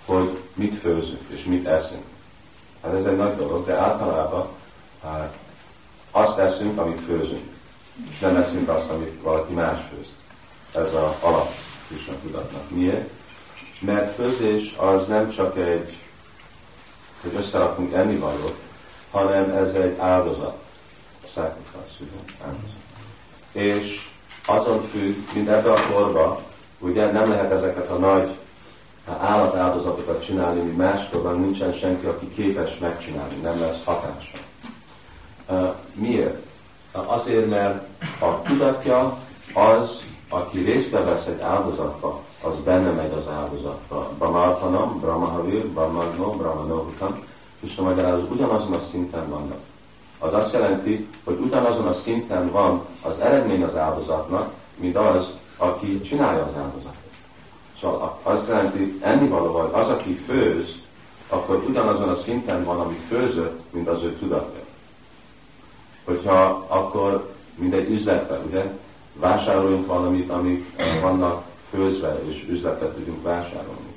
hogy mit főzünk és mit eszünk. Hát ez egy nagy dolog, de általában hát, azt eszünk, amit főzünk. Nem eszünk azt, amit valaki más főz. Ez a alap Krishna tudatnak. Miért? Mert főzés az nem csak egy, hogy összerakunk ennivalót, hanem ez egy áldozat. Ugye? Áldozat. És azon függ, mint ebbe a korba, ugye nem lehet ezeket a nagy állatáldozatokat csinálni, mint máskorban nincsen senki, aki képes megcsinálni, nem lesz hatása. Miért? Azért, mert a tudatja az, aki részt vesz egy áldozatba, az benne megy az áldozatba. Brahmarpanam, Brahmahavir, Brahmagno, Brahmanohutam, és a magyarázat ugyanazon a szinten vannak. Az azt jelenti, hogy ugyanazon a szinten van az eredmény az áldozatnak, mint az, aki csinálja az áldozatot. Szóval azt jelenti, ennivaló vagy az, aki főz, akkor ugyanazon a szinten van, amit főzött, mint az ő tudatja. Hogyha akkor mindegy üzletben, ugye, vásároljunk valamit, amik vannak főzve, és üzletet tudjunk vásárolni.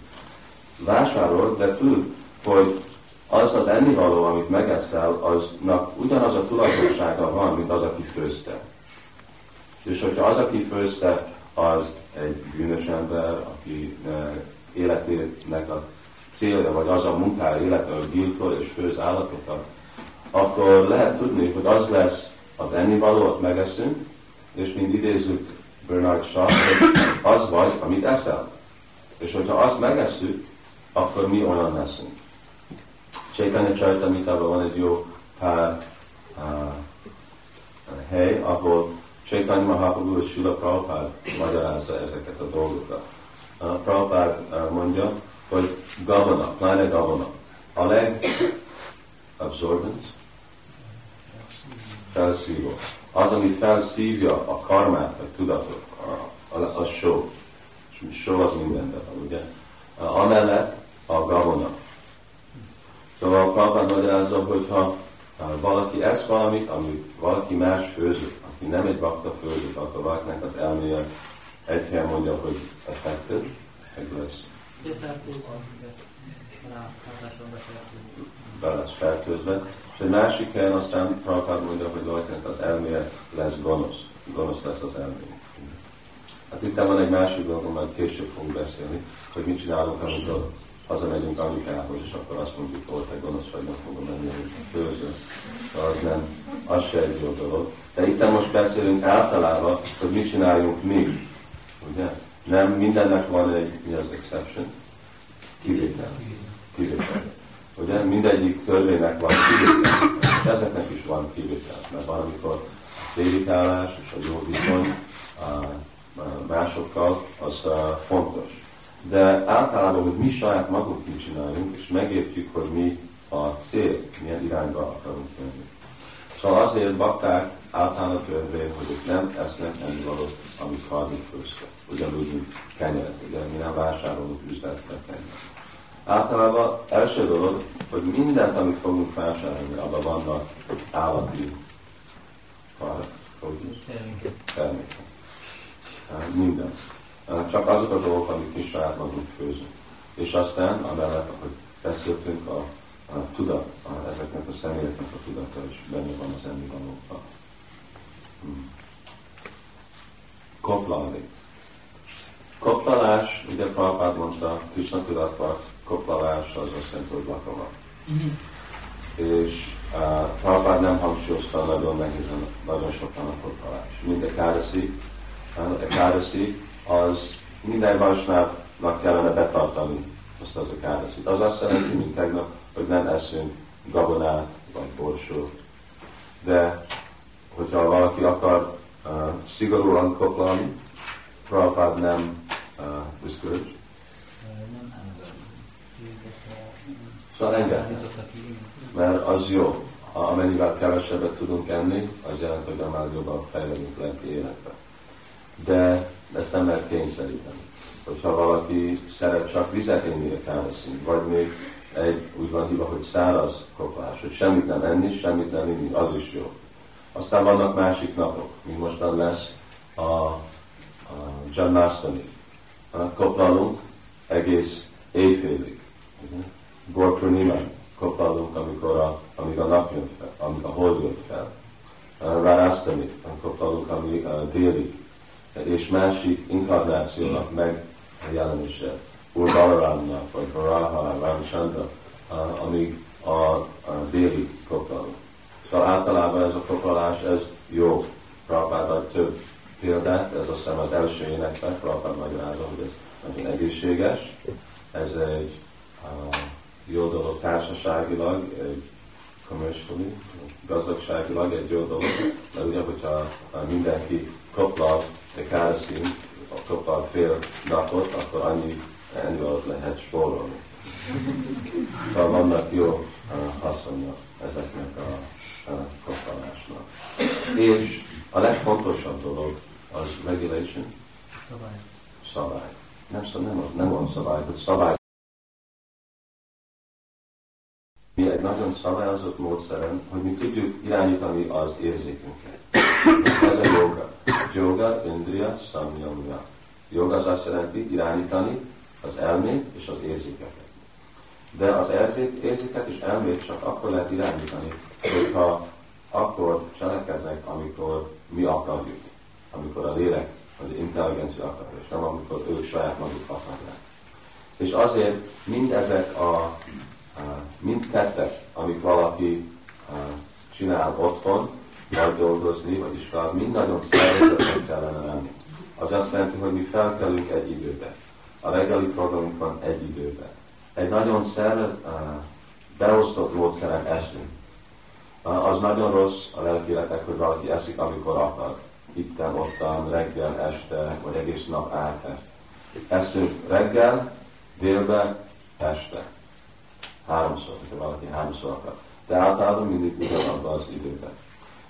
Vásárol, de tud, hogy az az ennivaló, amit megeszel, aznak ugyanaz a tulajdonsága van, mint az, aki főzte. És hogyha az, aki főzte, az egy bűnös ember, aki eh, életének a célja, vagy az a munkája élete, hogy gyilkol és főz állatokat, akkor lehet tudni, hogy az lesz az ennivalót megeszünk, és mint idézzük Bernard Shaw, hogy az vagy, amit eszel. És hogyha azt megeszünk, akkor mi olyan leszünk. Chaitanya Charitamritában van egy jó pár uh, hely, ahol Chaitanya Mahaprabhu és Sula Prabhupád magyarázza ezeket a dolgokat. Uh, Prabhupád uh, mondja, hogy gavana, pláne gavana, a leg absorbent, felszívó. Az, ami felszívja a karmát, a tudatot, a, só. És só az mindenben van, ugye? Amellett a gavana. Szóval a Prabhupád magyarázza, hogyha valaki esz valamit, amit valaki más főzött, aki nem egy bakta főzött, akkor valakinek az elméje egy helyen mondja, hogy effektív, meg lesz. Be lesz fertőzve. És egy másik helyen aztán Prabhupád mondja, hogy valakinek az elméje lesz gonosz. Gonosz lesz az elméje. Hát itt van egy másik dolog, majd később fogunk beszélni, hogy mit csinálunk, amikor hazamegyünk anyukához, és akkor azt mondjuk, hogy te gonosz vagy, nem fogom menni a főző. Az nem, az se egy jó dolog. De itt most beszélünk általában, hogy mit csináljunk mi. Ugye? Nem mindennek van egy, mi az exception? Kivétel. Kivétel. Ugye? Mindegyik törvénynek van kivétel. És ezeknek is van kivétel. Mert van, amikor a dédikálás és a jó viszony másokkal, az fontos de általában, hogy mi saját magunk mit csináljunk, és megértjük, hogy mi a cél, milyen irányba akarunk menni. Szóval azért bakták általán törvény, hogy ők nem esznek valót, amit harmadik főztek. Ugyanúgy, mint kenyeret, ugye mi nem vásárolunk üzletre kenyeret. Általában első dolog, hogy mindent, amit fogunk vásárolni, abban vannak állati termékek. Minden csak azok a dolgok, amit mi saját magunk főzünk. És aztán, amellett, ahogy beszéltünk, a, a tudat, a, ezeknek a személyeknek a tudata is benne van az ennivalókban. Hmm. Koplalni. Koplalás, ugye Prabhupád mondta, Krishna tudatban, koplalás az azt jelenti, hogy lakoma. És uh, Prabhupád nem hangsúlyozta nagyon nehézen, nagyon sokan a koplalás. Mind a kádeszi, a kádeszi az minden vasnávnak kellene betartani azt az a kádeszit. Az azt jelenti, mint tegnap, hogy nem eszünk gabonát vagy borsót. De hogyha valaki akar uh, szigorúan koplalni, Prabhupád nem uh. Nem Szóval engedni. Mert az jó. Amennyivel kevesebbet tudunk enni, az jelent, hogy annál jobban fejlődünk lelki életbe. De ezt nem lehet kényszeríteni. Hogyha valaki szeret csak vizet inni a káveszín, vagy még egy úgy van hívva, hogy száraz koplás, hogy semmit nem enni, semmit nem inni, az is jó. Aztán vannak másik napok, mint mostan lesz a, a Janmastami. Koplalunk egész éjfélig. Gorpurnima koplalunk, amikor a, amíg a nap jön fel, amíg a hold jön fel. Rárasztani koplalunk, ami délig. És másik inkarnációnak meg a jelenése. Úr vagy Varaha, Ramchandra, amíg a, a déli koplalunk. Szóval általában ez a koplalás, ez jó. Prabhupád több példát, ez azt hiszem az első énekben, Prabhupád magyarázza, hogy ez nagyon egészséges. Ez egy uh, jó dolog társaságilag, egy commercially, gazdagságilag egy jó dolog, mert ugye, hogyha mindenki koplal a koplal fél napot, akkor annyi ennivalót lehet spórolni. Szóval vannak jó haszonja ezeknek a, a koplalásnak. És a legfontosabb dolog az regulation. Szabály. Szabály. Nem, nem, nem van szabály, hogy szabály. Mi egy nagyon szabályozott módszeren, hogy mi tudjuk irányítani az érzékünket. Ez a joga. Yoga, indriya, samyamya. Joga az azt jelenti irányítani az elmét és az érzékeket. De az érzék, érzéket és elmét csak akkor lehet irányítani, hogyha akkor cselekednek, amikor mi akarjuk, amikor a lélek, az intelligencia akarja, és nem amikor ők saját maguk akarják. És azért mindezek a, a mindkettők, amik valaki csinál otthon, vagy dolgozni, vagy iskolát, mind nagyon szervezetnek kellene lenni. Az azt jelenti, hogy mi felkelünk egy időbe. A reggeli programunk van egy időben. Egy nagyon szervez, uh, beosztott módszeren eszünk az nagyon rossz a lelkéletek, hogy valaki eszik, amikor akar. Itten, ottan, reggel, este, vagy egész nap át. Eszünk reggel, délben, este. Háromszor, hogyha valaki háromszor akar. De általában mindig ugyanabban az időben.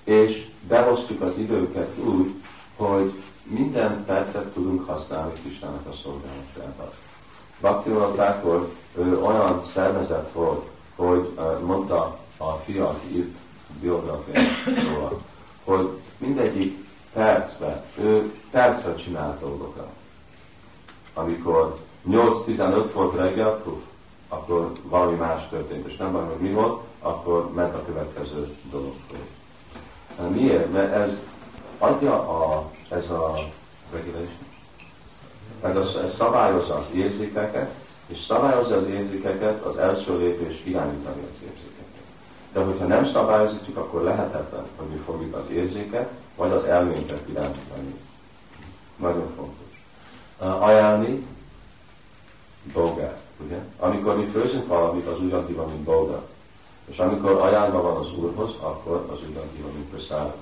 És behoztuk az időket úgy, hogy minden percet tudunk használni Istennek a szolgálatába. Bhakti Thakur, ő olyan szervezet volt, hogy mondta a fia, aki írt biográfiáról, hogy mindegyik percben ő percre csinált dolgokat. Amikor 8-15 volt reggel, akkor valami más történt, és nem baj, hogy mi volt, akkor ment a következő dolog. Miért? Mert ez adja a, ez a regulation, ez, a, ez szabályozza az érzékeket, és szabályozza az érzékeket az első lépés irányítani az érzékeket. De hogyha nem szabályozítjuk, akkor lehetetlen, hogy mi fogjuk az érzéket, vagy az elménket irányítani. Nagyon fontos. Uh, ajánlni dolgát, ugye? Amikor mi főzünk valamit, az ugyanúgy van, mint dolga. És amikor ajánlva van az Úrhoz, akkor az van, mint prasad.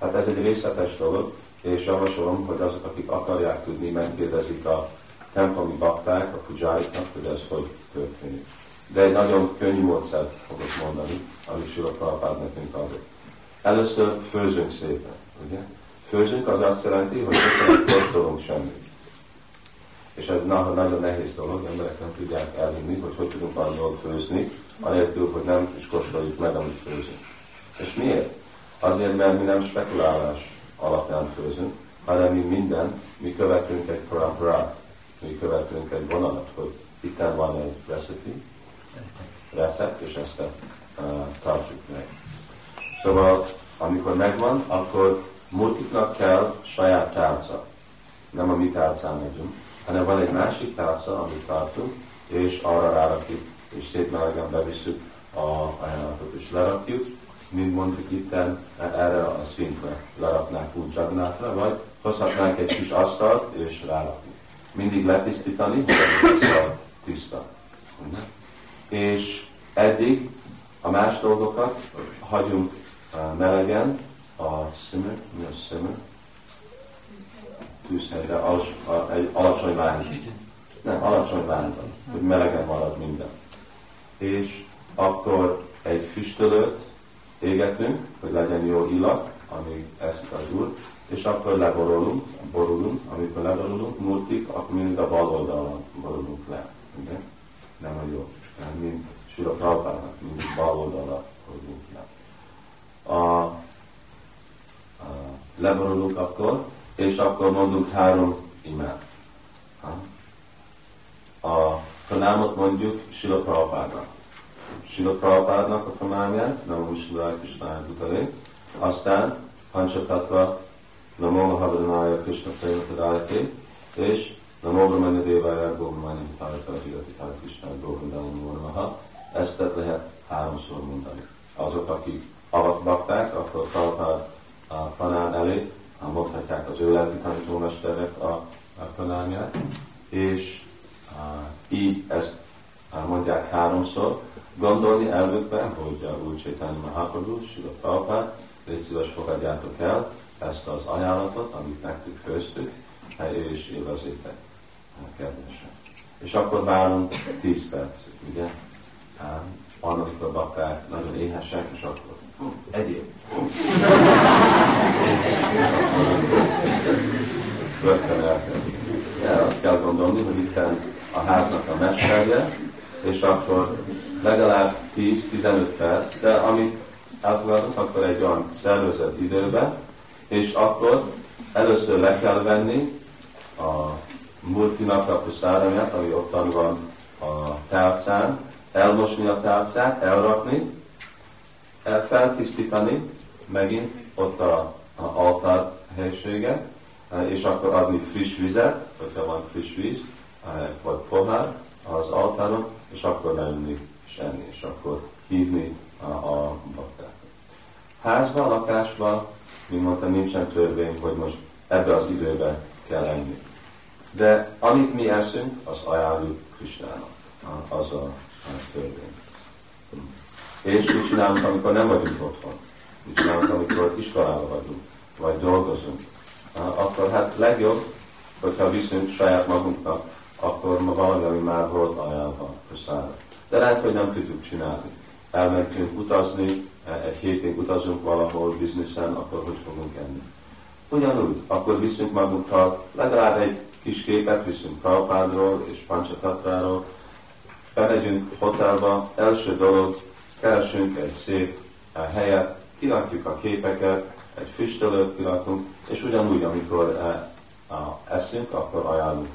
Hát ez egy részletes dolog, és javasolom, hogy azok, akik akarják tudni, megkérdezik a templomi bakták, a pujáiknak, hogy ez hogy történik de egy nagyon könnyű módszert fogok mondani, amit Sula Prabhupád nekünk adott. Először főzünk szépen, ugye? Főzünk az azt jelenti, hogy nem kóstolunk semmit. És ez nagyon nehéz dolog, emberek nem tudják elhinni, hogy hogy tudunk valami dolgot főzni, anélkül, hogy nem is kóstoljuk meg, amit főzünk. És miért? Azért, mert mi nem spekulálás alapján főzünk, hanem mi minden, mi követünk egy paraparát, mi követünk egy vonalat, hogy itt van egy recipe, recept, és ezt uh, tartsuk meg. Szóval, amikor megvan, akkor multiknak kell saját tálca. Nem a mi tálcán megyünk, hanem van egy másik tálca, amit tartunk, és arra rárakjuk, és szép melegen bevisszük a ajánlatot, és lerakjuk, mint mondjuk itt erre a szintre leraknák úgy Jagnathra, vagy hozhatnánk egy kis asztalt, és rárakni. Mindig letisztítani, hogy az asztal tiszta. És eddig a más dolgokat hagyunk melegen, a szimmer, mi a szimmer? Tűzhelyre, als, a, egy alacsony ványban. Nem, alacsony ványban, hogy melegen marad minden. És akkor egy füstölőt égetünk, hogy legyen jó illat, amíg eszik az úr, és akkor leborulunk, borulunk, amikor leborulunk, multik, akkor mindig a bal oldalon borulunk le. Ugye? Nem a jó. Mint Sula Prabhupának, mindig bal oldalra borulunk le. A, a, leborulunk akkor, és akkor mondunk három imát. A tanámot mondjuk Sila Prabhupádnak. Sila Prabhupádnak a tanámját, nem a Vishnudáj Krisnája Butale. Aztán Panchatatva, Namo Mahavadanaja Krishna Prematadájake, és Namo Brahmanya Devaya Govamanya Hitarika Jigati Tara Krishna Govindana Namaha. Ezt lehet háromszor mondani. Azok, akik avatbakták, akkor Prabhupád a tanár elé mondhatják az ő lelki tanítómesterek a, a tanámját, és így ezt mondják háromszor, gondolni elvükben, hogy a Úr Csétányi Mahaprabhu, Sila Prabhupád, légy szíves fogadjátok el ezt az ajánlatot, amit nektek főztük, és élvezétek kedvesen. És akkor várunk 10 percig, ugye? Van, amikor bakták nagyon éhesek, és akkor egyéb. Rögtön elkezd. Ja, azt kell gondolni, hogy itt a háznak a mesterje, és akkor legalább 10-15 perc, de amit elfogadott, akkor egy olyan szervezett időbe, és akkor először le kell venni a multinapra puszáramját, ami ottan van a tálcán, elmosni a tálcát, elrakni, feltisztítani, megint ott a, a altár helysége, és akkor adni friss vizet, hogyha van friss víz, vagy pohár az altáron, és akkor leülni és enni, és akkor hívni a, a baktákat. Házban, lakásban, mint mondtam, nincsen törvény, hogy most ebbe az időbe kell enni. De amit mi eszünk, az ajánljuk Krisnának. Az a, a törvény. És mit csinálunk, amikor nem vagyunk otthon? Mit csinálunk, amikor iskolában vagyunk, vagy dolgozunk? Akkor hát legjobb, hogyha viszünk saját magunknak, akkor ma valami, ami már volt ajánlva köszára. De lehet, hogy nem tudjuk csinálni. Elmentünk utazni, egy hétig utazunk valahol bizniszen, akkor hogy fogunk enni? Ugyanúgy, akkor viszünk magunkkal legalább egy kis képet, viszünk Prabhupádról és Pancsatatráról, bemegyünk hotelba, első dolog, keresünk egy szép eh, helyet, kirakjuk a képeket, egy füstölőt kirakunk, és ugyanúgy, amikor eh, eszünk, akkor ajánlunk.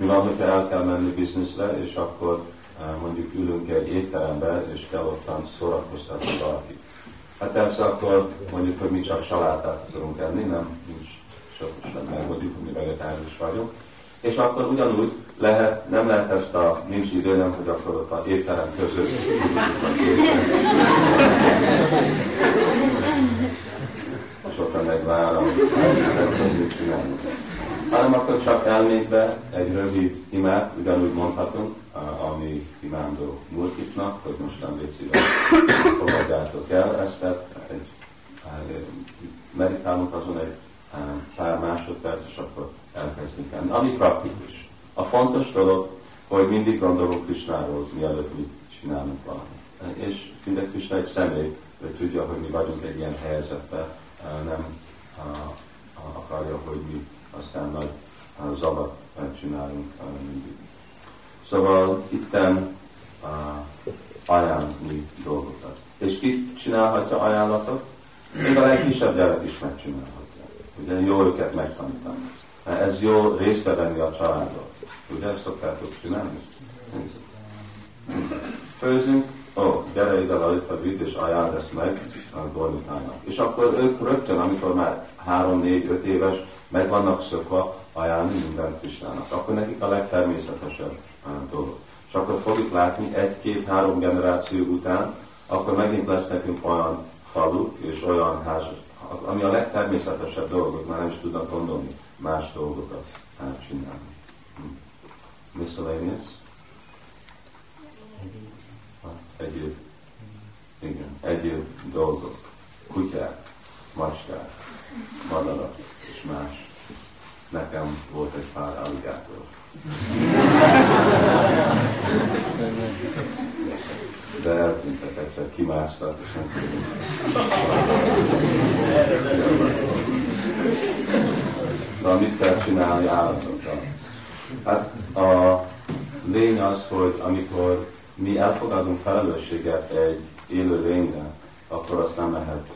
Mi van, hogyha el kell menni bizniszre, és akkor eh, mondjuk ülünk egy étterembe, és kell ottan szórakoztatni valakit. Hát persze akkor mondjuk, hogy mi csak salátát tudunk enni, nem, nincs sok, mert mondjuk, hogy mi vegetárius vagyunk, és akkor ugyanúgy lehet, nem lehet ezt a nincs idő, nem, hogy akkor ott a étterem között *laughs* és ott megvárom, mit csinálni. Hanem akkor csak elmékbe egy rövid imát, ugyanúgy mondhatunk, ami imándó multiknak, hogy most nem légy fogadjátok el ezt, egy, meditálunk azon egy pár másodperc, és akkor elkezdni kell. Ami praktikus. A fontos dolog, hogy mindig gondolunk Krisnáról, mielőtt mi csinálunk valamit. És mindegy Krishna egy személy, ő tudja, hogy mi vagyunk egy ilyen helyzetben, nem akarja, hogy mi aztán nagy zavat csináljunk mindig. Szóval itten ajánlni dolgokat. És ki csinálhatja ajánlatot? Még a legkisebb gyerek is megcsinálhatja. Ugye jó őket megtanítani. Ez jó részt venni a családot. Ugye ezt szoktátok csinálni? Főzünk, ó, oh, gyere ide a vidd, és ajánl ezt meg a Gormitának. És akkor ők rögtön, amikor már három, négy, öt éves, meg vannak szokva ajánlni mindent Krisnának. Akkor nekik a legtermészetesebb dolog. És akkor fogjuk látni egy-két-három generáció után, akkor megint lesz nekünk olyan faluk és olyan házak, ami a legtermészetesebb dolgok, már nem is tudnak gondolni más dolgokat csinálni. Hm. Miscellaneous? Egyéb. Igen, egyéb dolgok. Kutyák, macskák, madarak és más. Nekem volt egy pár aligátor. De eltűntek egyszer, kimásztak, és nem Na, mit kell csinálni állatokkal? Hát a lény az, hogy amikor mi elfogadunk felelősséget egy élő lényre, akkor azt nem lehet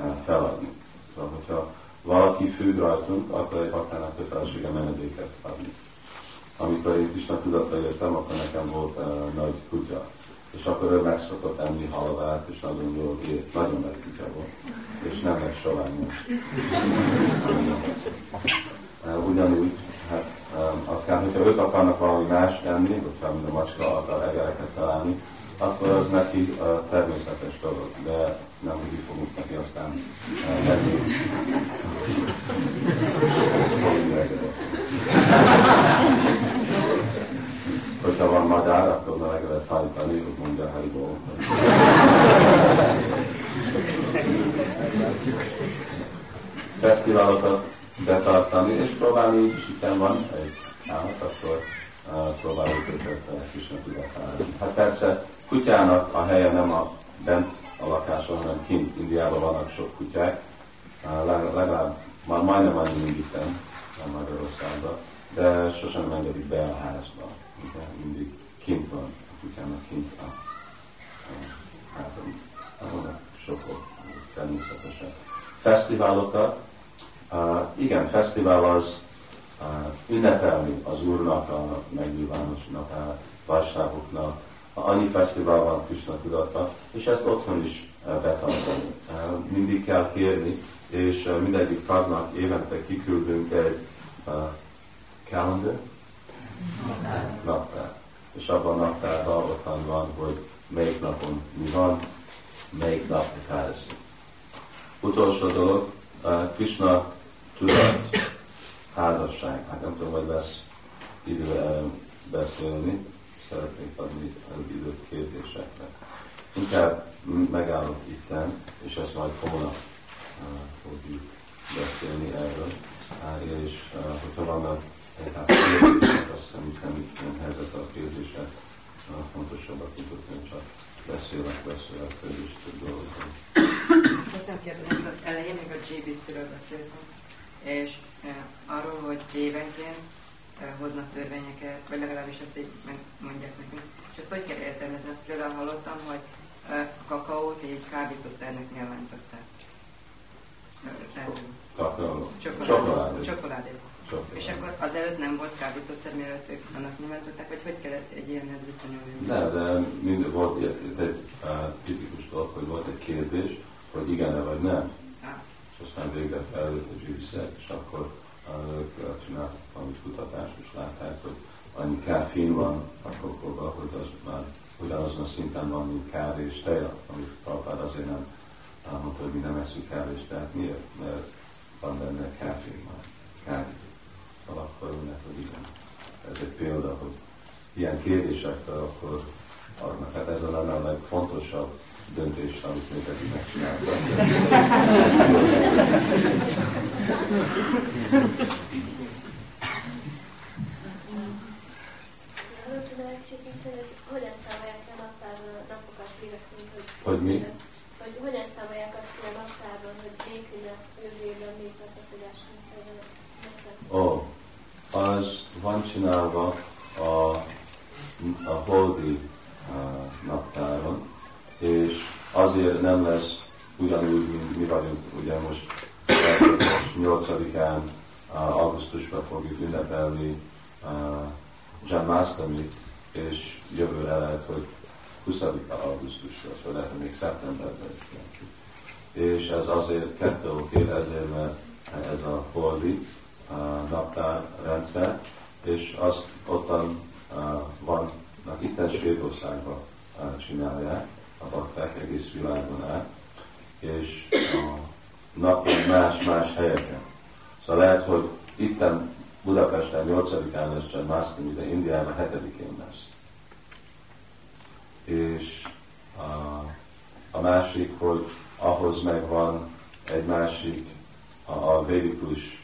eh, feladni. Szóval, hogyha valaki függ rajtunk, akkor egy hatának kötelessége menedéket adni. Amikor én Isten tudatra jöttem, akkor nekem volt uh, nagy kutya. És akkor ő megszokott enni halvát, és nagyon jó ért. Nagyon nagy kutya volt. És nem egy sovány uh, *laughs* Ugyanúgy, hát um, aztán, hogyha ők akarnak valami más tenni, hogyha mint a macska akar egereket találni, akkor az neki a természetes dolog, de nem úgy fogunk neki aztán menni. Hogyha van madár, akkor ne meg lehet hajtani, úgy mondja Haribó. Fesztiválokat betartani, és próbálni így is, van egy állat, akkor uh, próbáljuk őket Krishna tudatára. Hát persze kutyának a helye nem a bent a lakáson, hanem kint. Indiában vannak sok kutyák, legalább már majdnem annyi, mint itt Magyarországban, de sosem engedik be a házba. Ugye? Mindig kint van, a kutyának kint a, házban. Vannak sokok, természetesen. Fesztiválokat, uh, igen, fesztivál az uh, ünnepelni az Úrnak, a megnyilvános napát, vasároknak, annyi fesztivál van Krishna tudatban, és ezt otthon is eh, betartani. Eh, mindig kell kérni, és eh, mindegyik tagnak évente kiküldünk egy calendar, naptár. És abban a naptárban ottan van, hogy melyik napon mi van, melyik nap ház. Utolsó dolog, Krishna tudat, házasság. Hát nem tudom, hogy lesz idő beszélni, szeretnék adni az időt kérdésekre. Inkább megállok itten, és ezt majd holnap uh, fogjuk beszélni erről. Uh, és uh, hogyha vannak tehát kérdések, azt hiszem, hogy nem ilyen helyzet a kérdések, uh, fontosabbak, mint ott én csak beszélek, beszélek, és több dolgokról. Szeretném kérdezni, az elején még a GBC-ről beszéltünk, és uh, arról, hogy évenként hoznak törvényeket, vagy legalábbis ezt így megmondják nekünk. És ezt hogy kell értelmezni? Ezt például hallottam, hogy a kakaót így kábítószernek nyilvánították. Kakaó. Csokoládé. Csokoládé. És akkor azelőtt nem volt kábítószer, mielőtt ők annak nyilvánították, vagy hogy kellett egy ilyenhez viszonyulni? Nem, de mind, volt egy, egy uh, tipikus dolog, hogy volt egy kérdés, hogy igen-e vagy nem. Ah. És aztán végre felült a gyűjtszer, és akkor ők csináltak valami kutatást, és látták, hogy annyi káfin van a kokóban, hogy az már ugyanazon a szinten van, mint kávé és teja, amit Prabhupád azért nem mondta, hogy mi nem eszünk kávé és teát. Miért? Mert van benne káfin már, kávé. Akkor önnek, hogy igen. Ez egy példa, hogy ilyen kérdésekkel akkor adnak. Hát ez a lenne a legfontosabb döntés, amit még eddig megcsináltak. hogyan számolják a naptárban a napokat évek szerint, hogy, hogy mi? Hogy hogyan számolják azt ki a naptárban, hogy melyik ünnep jövő évben még tartozás Ó, az van csinálva a, a holdi uh, naptáron, és azért nem lesz ugyanúgy, mint mi vagyunk, ugye most 8-án uh, augusztusban fogjuk ünnepelni Janmashtami, és jövőre lehet, hogy 20 augusztusra, vagy lehet, még szeptemberben is lehet. És ez azért kettő oké, ezért, mert ez a holdi naptár rendszer, és azt ottan vannak itten Svédországban csinálják, a bakták egész világon át, és a napi más-más helyeken. Szóval lehet, hogy itten Budapesten 8-án lesz Mastin, de Indiában 7-én lesz. És a, a másik, hogy ahhoz megvan egy másik, a, a védikus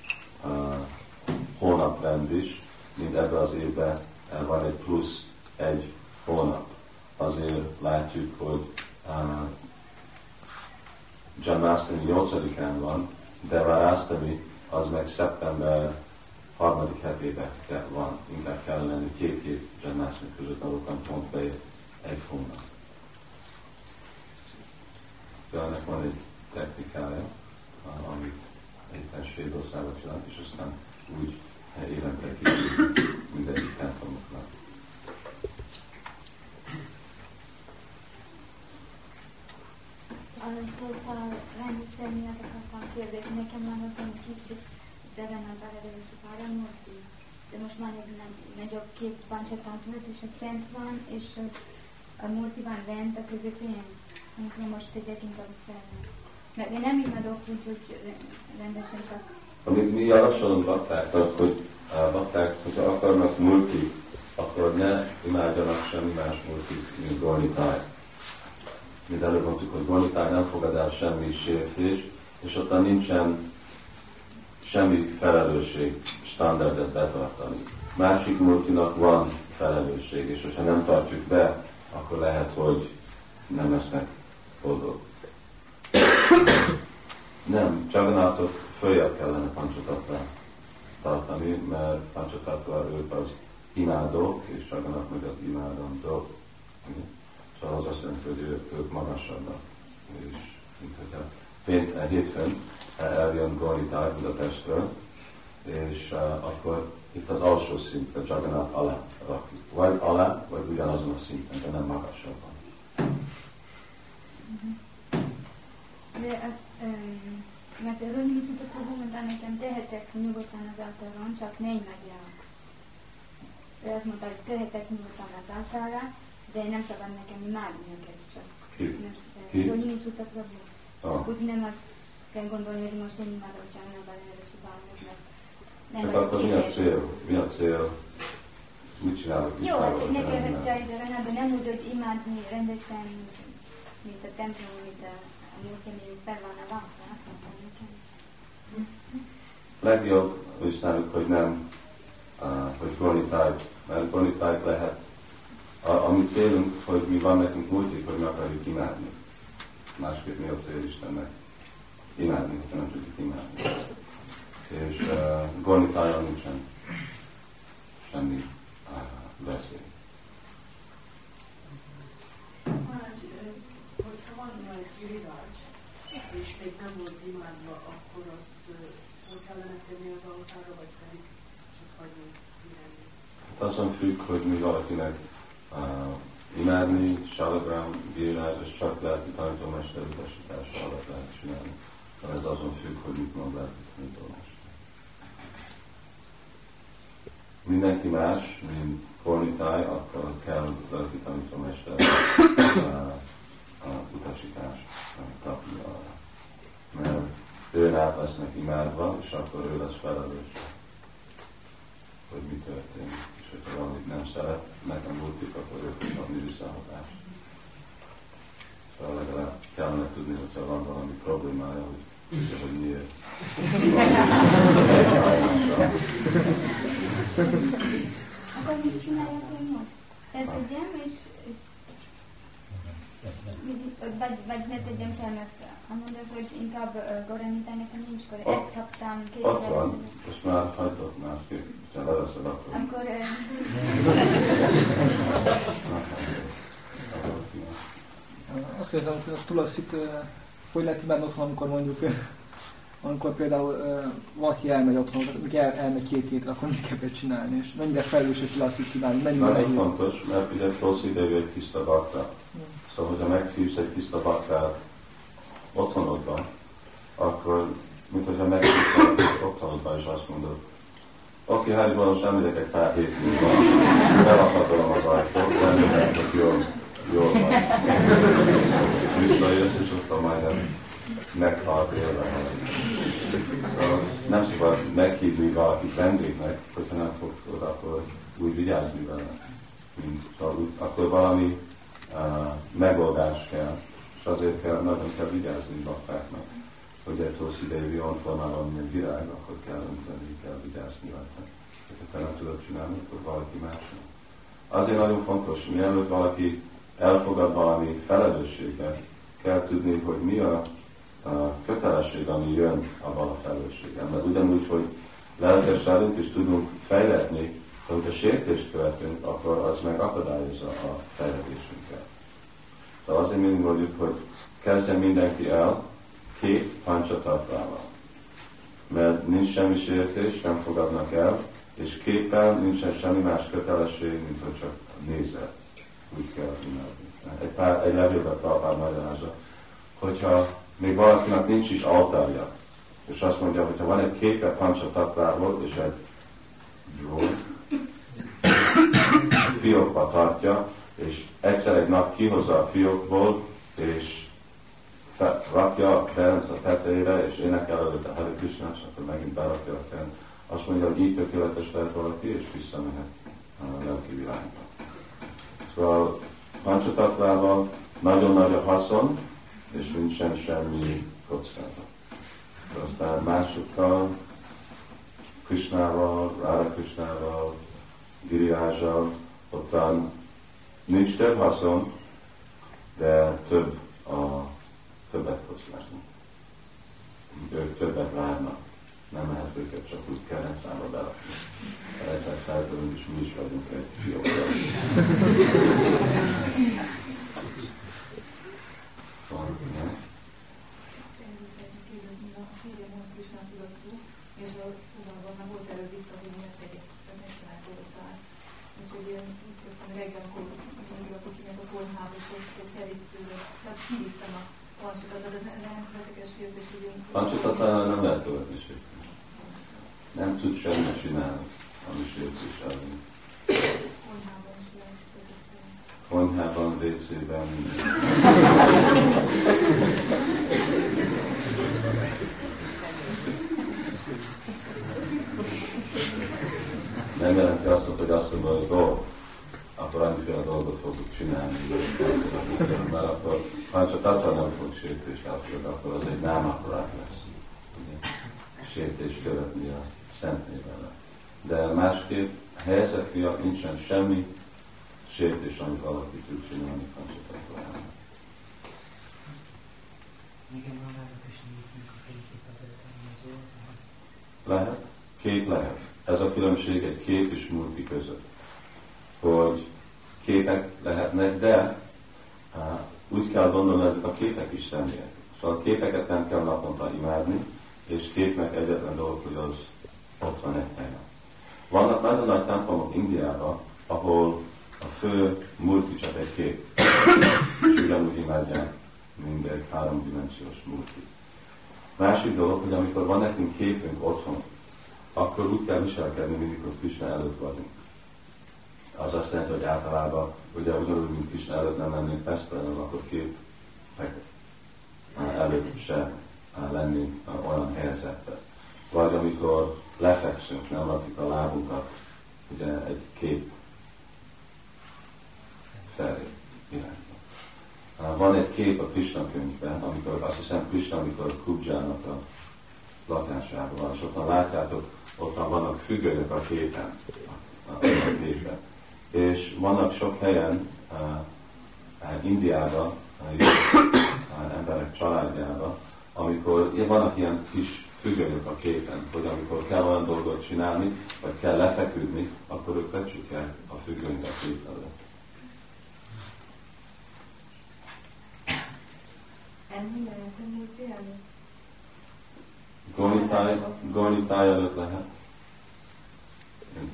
hónaprend is, mint ebben az évben van egy plusz egy hónap. Azért látjuk, hogy uh, John Mastami 8-án van, de Varastami az meg szeptember harmadik hetében van, inkább kell lenni két hét John Mastami között, ahol pont bejött egy hónap. De ennek van egy technikája, amit éppen Svédországban csinált, és aztán úgy évente készít mindegyik templomoknak. Szóval rendszer miatt akartam kérdezni, nekem van ott egy kis Jagannath Baladevi Paramurti, de most már egy nagyobb kép van Csatantusz, és az fent van, és az a Murti van bent a közepén, amikor most tegyek inkább fel. Mert én nem imádok úgy, hogy rendesen csak... Amit mi javasolunk baktáknak, hogy a bakták, hogyha akarnak multi, akkor ne imádjanak semmi más multit, mint Gornitáj. Mint előbb mondtuk, hogy Gornitáj nem fogad el semmi sértés, és ott nincsen semmi felelősség standardet betartani. Másik multinak van felelősség, és ha nem tartjuk be, akkor lehet, hogy nem lesznek boldog. Nem, Jagannathot följebb kellene pancsotatni tartani, mert pancsotatva ők az imádók, és Jagannath meg az imádandók. Szóval az azt jelenti, hogy ők magasabbak. És mint hogyha pént, eh, hétfőn eh, eljön Gornitáj Budapestről, és uh, akkor itt az alsó szinten Jagannath alá rakjuk. Vagy alá, vagy ugyanazon a szinten, de nem magasabban. De, mert erről mi szokott a mondani, nekem tehetek nyugodtan az általán, csak ne imádjanak. Ő azt mondta, hogy tehetek nyugodtan az általra, de nem szabad nekem imádni őket, csak Ki? nem szabad. Ki? Hogy mi szokott a probléma. Ah. Úgy nem azt kell gondolni, hogy most én imádok csinálni a belőle szobámot, mert nem Csak vagyok akkor mi a cél? Mi a cél? Mit csinálok Jó, hát nekem Jai de nem úgy, hogy imádni rendesen, mint a templom, mint a, a múltja, mint fel van a lapra, azt mondtam nekem. Legjobb Istenük, hogy nem, uh, hogy gonitáj, mert gonitáj lehet. A, a mi célunk, hogy mi van nekünk múltig, hogy mi akarjuk imádni. Másképp mi a cél Istennek? Imádni, hogyha nem tudjuk imádni. És uh, gonitájon nincsen semmi uh, veszély. És még nem volt imádva, akkor azt hogy kellene tenni az altára, vagy pedig csak hagyni irányni. Hát azon függ, hogy mi valakinek imádni, salagram, bírás, és csak lelki tanítómester utasítása alatt lehet csinálni. De ez azon függ, hogy mit mond lelki tanítómester. Mindenki más, mint kornitáj, akkor kell lelki tanítómester uh, utasítást kapni arra. Mert ő rá lesznek imádva, és akkor ő lesz felelős hogy mi történik. És hogyha valamit nem szeret, nekem múltik, akkor ő fog adni visszahatást. Szóval legalább kellene tudni, hogyha van valami problémája, hogy, tudja, hogy miért. Akkor mit csináljak én most? Eltegyem, és, és vagy, vagy ne tegyem fel, mert mondod, hogy inkább uh, Goranita nekem nincs kor. Ott- Ezt kaptam Ott van, most már hagyott másképp, ha leveszed, akkor akkor ki *laughs* Azt kérdezem, hogy a tulaszit uh, hogy lehet imádni otthon, amikor mondjuk, uh, amikor például uh, valaki elmegy otthon, vagy el, elmegy két hétre, akkor mit kell csinálni, és mennyire felelős egy tulaszit imádni, mennyire Nagyon nehéz. fontos, mert ugye rossz idejű egy tiszta bakta. Szóval, hogyha meghívsz egy tiszta baktát otthonodban, akkor, mint hogyha meghívsz egy otthonodban, és azt mondod, Aki semminek egy pár hét múlva, belakatolom az ajtót, remélem, hogy jól, jól van. Visszajössz, és ott a majdnem meghalt élve. Nem szabad meghívni valakit vendégnek, hogyha nem fog oda, akkor úgy vigyázni vele. Mint, akkor valami uh, megoldás kell, és azért kell, nagyon kell vigyázni baktáknak hogy egy rossz idejű olyan formában, virág, akkor kell önteni, kell vigyázni rajta. Ha te nem tudod csinálni, akkor valaki más. Azért nagyon fontos, mielőtt valaki elfogad valami felelősséget, kell tudni, hogy mi a, a kötelesség, ami jön abban a felelősséggel. Mert ugyanúgy, hogy lelkesedünk és tudunk fejletni, de hogyha sértést követünk, akkor az meg akadályozza a fejlődésünket. Tehát azért mindig mondjuk, hogy kezdjen mindenki el, két pancsatatvával. Mert nincs semmi sértés, nem fogadnak el, és képpel nincsen semmi más kötelesség, mint hogy csak nézel. Úgy kell imádni. Egy, pár, egy levélben talpán magyarázza, hogyha még valakinek nincs is altárja, és azt mondja, hogy ha van egy képe pancsatatvával, és egy drawer, fiókba tartja, és egyszer egy nap kihozza a fiókból, és rakja a Ferenc a tetejére, és énekel előtt a Hare Krishna, és akkor megint berakja a Ferenc. Azt mondja, hogy így tökéletes lehet valaki, és visszamehet a lelki világba. Szóval Pancsatatvával nagyon nagy a haszon, és nincsen semmi kockázat. Aztán másokkal, Krishnával, Rára Krishnával, Giriázsal, ottan nincs több haszon, de több a többet foszlásnak. Ők többet várnak. Nem lehet őket csak úgy kerenszámba berakni. Egyszer feltörünk, és mi is vagyunk egy fiókra. Van, igen. és a szóval már volt erről vissza, hogy miért egyébként megcsinálkodották. És hogy ilyen, reggel, akkor mondjuk, akinek a kórház, és ott kerítőre, tehát kiviszem a Pancsatata nem lehet követni Nem tud semmit csinálni, ami sértés ellen. Konyhában, WC-ben, Nem jelenti azt, hogy azt mondod, hogy ó, akkor annyiféle dolgot fogjuk csinálni, mert akkor ha csak tartva nem fog sértés akkor az egy námakorát lesz. Sértés követni a szent névele. De másképp helyzet miatt nincsen semmi sértés, amit valaki tud csinálni Pancsatattvának. Lehet, kép lehet. Ez a különbség egy kép és multi között hogy képek lehetnek, de á, úgy kell gondolni, ezek a képek is személyek. Szóval a képeket nem kell naponta imádni, és képnek egyetlen dolog, hogy az ott van egy helyen. Vannak nagyon nagy Indiában, ahol a fő multi csak egy kép. És ugyanúgy imádják mindegy háromdimensiós multi. Másik dolog, hogy amikor van nekünk képünk otthon, akkor úgy kell viselkedni, mindig, hogy Krishna előtt vagyunk az azt jelenti, hogy általában, ugye ugyanúgy, mint Kisna előtt nem lennénk hanem akkor két előtt se lenni olyan helyzetben. Vagy amikor lefekszünk, nem rakjuk a lábunkat, ugye egy kép felé irányba. Van egy kép a Krishna könyvben, amikor azt hiszem Krishna, amikor Kubjának a lakásában van, és ott látjátok, ott vannak függönyök a képen, a, a, képen és vannak sok helyen uh, emberek családjában, amikor vannak ilyen kis függönyök a képen, hogy amikor kell olyan dolgot csinálni, vagy kell lefeküdni, akkor ők becsukják a függönyt a kép előtt. Gornitáj előtt lehet. Igen.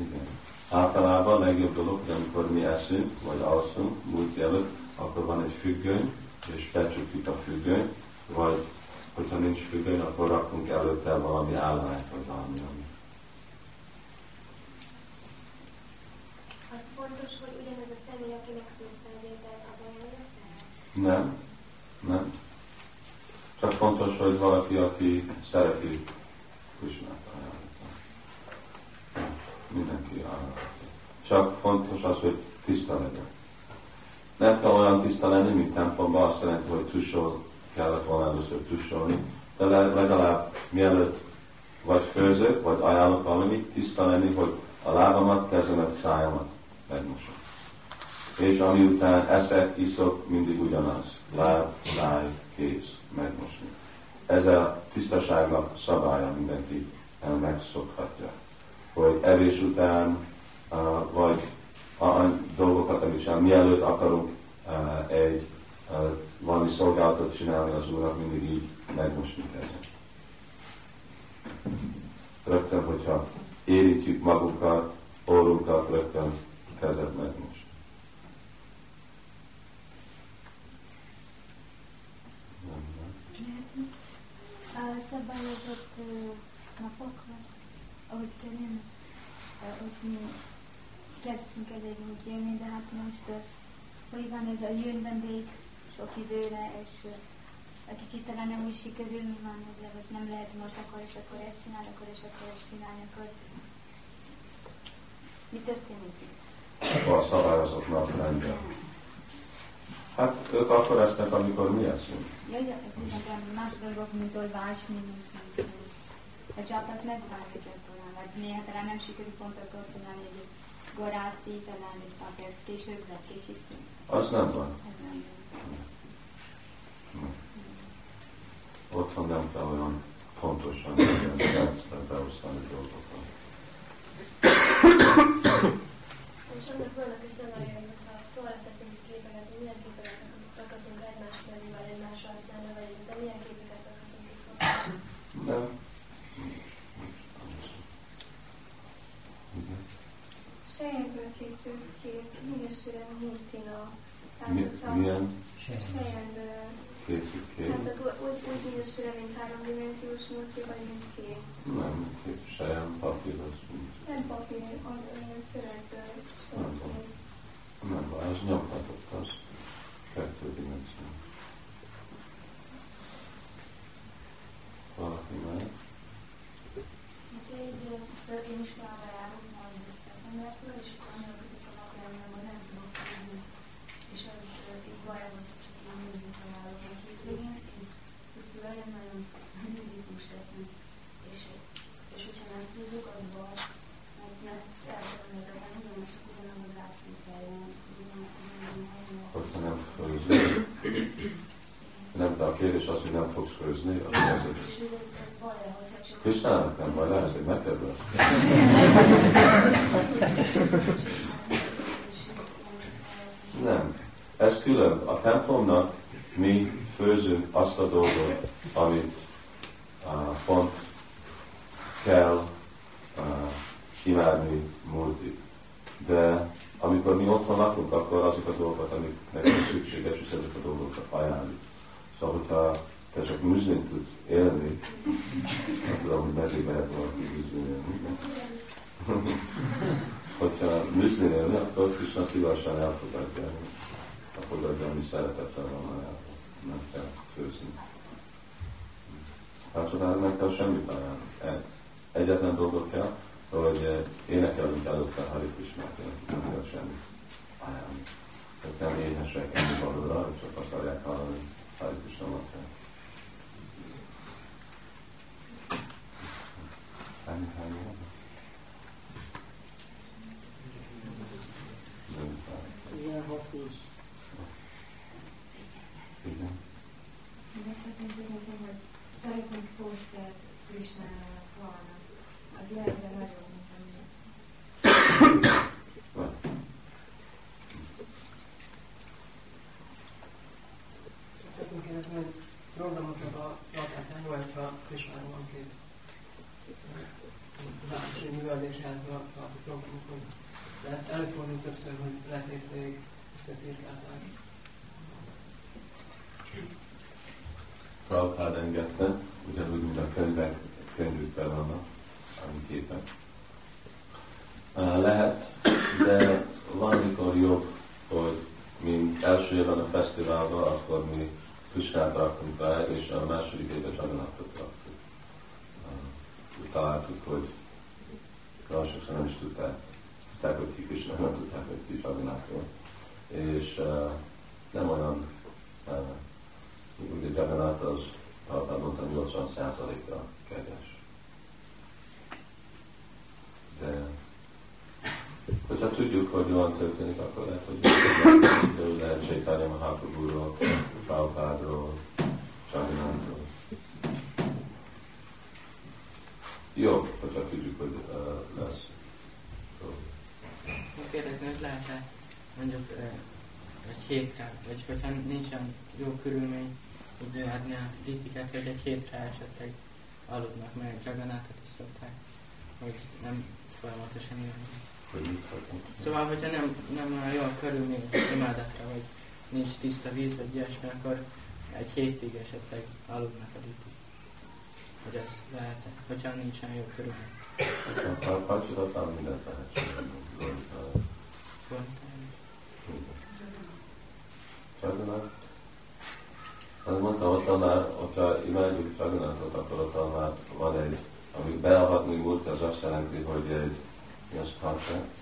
Igen. Általában a legjobb dolog, hogy amikor mi eszünk, vagy alszunk, múlt előtt, akkor van egy függöny, és becsukjuk a függönyt, vagy hogyha nincs függöny, akkor rakunk előtte valami állományt, vagy valami, ami. Az fontos, hogy ugyanez a személy, aki megfőzte az ételt, az ajánlja? Nem, nem. Csak fontos, hogy valaki, aki szereti Krishnát ajánlata. Mindenki ajánlata. Csak fontos az, hogy tiszta legyen. Nem kell olyan tiszta lenni, mint templomban, azt jelenti, hogy tusol kellett volna először tusolni, de legalább mielőtt vagy főzök, vagy ajánlok valamit, tiszta lenni, hogy a lábamat, kezemet, szájamat megmosom. És ami után eszek, iszok, mindig ugyanaz. Láb, száj, kéz, megmosni. Ez a tisztaságnak szabálya mindenki megszokhatja. Hogy evés után, vagy a dolgokat, amit csinál, mielőtt akarunk egy valami szolgálatot csinálni az Úrnak, mindig így megmosni kezet. Rögtön, hogyha érintjük magunkat, orrunkat, rögtön kezet megmos. Szabályozott napokra, ahogy kerülünk, hogy mi kezdtünk elég úgy élni, de hát most hogy van ez a jön vendég sok időre, és egy kicsit talán nem úgy sikerül, mi van ezzel, hogy nem lehet most akkor és akkor ezt csinál, akkor és akkor ezt csinálni, akkor mi történik itt? A szabályozott naprendje. Hát ők akkor esznek, amikor mi eszünk. Ja, ja, ez nekem más dolgok, mint olvásni, mint, mint a jobb az megváltozik talán, vagy néha talán nem sikerül pont akkor csinálni, hogy garáti, talán egy pár perc később, vagy késíteni. Az nem van. Ez nem van. Otthon nem kell olyan pontosan olyan percre beosztani dolgokat. És annak vannak is szabályai, ha tovább teszünk képeket, hogy milyen képeket rakatunk egymás mellé, vagy egymással szembe, vagy de milyen képeket rakatunk itt Nem. Sejemből készült kép, minősülő mintina. Mi, milyen készült kép? Hát az úgy, úgy mint háromdimenziós múlti, vagy mint kép. Nem, kép sejem, papír, az úgy. Nem papír, az szövegből. Nem. Nem, az nyomhatott, az kettő dimenzió. Valaki már? Úgyhogy én iskolába járok majd szeptembertől, és akkor annyira kötök a napjainkban, hogy nem tudok főzni. És az így baj volt, hogy csak én nézni találok a hétvégén. Én a szüleim nagyon mindig húst esznek. És, és hogyha nem főzök, az baj. Mert, mert elfelejtettem, hogy csak ugyanaz a gázfűszerjön, Hogyha nem főzni. Nem, de a kérdés az, hogy nem fogsz főzni, az az, hogy. Kristának nem baj, lehet, hogy neked lesz. Nem. Ez külön. A templomnak mi főzünk azt a dolgot, amit uh, pont kell uh, imádni múltig. De amikor mi otthon lakunk, akkor azok a dolgok, amik nekünk szükséges, és ezek a dolgokat ajánljuk. Szóval, hogyha te csak műzlint tudsz élni, nem tudom, hogy meddig lehet valaki műzlin élni. hogyha műzlin élni, akkor Krishna szívesen elfogadja, elfogadja, ami szeretettel van el. Nem kell főzni. Hát nem kell semmit ajánlani. Egy. Egyetlen dolgot kell, hogy énekelünk előtte Hari Krishnát, nem kell semmit ajánlani. Tehát nem éhesek enni valóra, csak akarják hallani Hány van? Igen, 6-20. Igen. De szeretném kérdezni, hogy szeretnénk posztert Krisnának volna. Az lehetne nagyobb, mint ami. Van. Szeretném kérdezni, hogy programoknak a tartásán jó, hogyha Krisnának van két városi művelésházban tartó programokon. De előfordul többször, hogy letétlék összefirkálták. Prabhupád engedte, ugyanúgy, mint a könyvek, könyvükben vannak, ami képek. Lehet, de van, amikor jobb, hogy mint első évben a fesztiválban, akkor mi Krisnát raktunk rá, és a második évben Jagannathot raktuk. Találtuk, hogy nagyon sokszor nem is tudták, tudták, hogy ki Krishna, nem tudták, hogy ki Jagannath És uh, nem olyan, uh, ugye Jagannath az, ahogy mondtam, 80%-a kedves. De hogyha jól történik, akkor lehet, hogy lehet Chaitanya Mahaprabhu-ról, Prabhupádról, Csaginantról. Jó, hogyha tudjuk, hogy uh, lesz. Kérdezni, hogy lehet-e mondjuk egy hétre, vagy hogyha nincsen jó körülmény, így imádni a ditiket, hogy egy hétre esetleg aludnak, mert Jaganátot is szokták, hogy nem folyamatosan jönni. Szóval, hogyha nem, nem olyan jó a körülmény imádatra, vagy nincs tiszta víz, vagy ilyesmi, akkor egy hétig esetleg aludnak a dítik. Hogy ez lehet hogyha nincsen jó körülmény. A kapcsolatban mindent lehet Csaganat. Azt mondtam, ott már, hogyha imádjuk Csaganatot, akkor ott már van egy, ami beadhatni múlt, az azt jelenti, hogy egy mi az contract?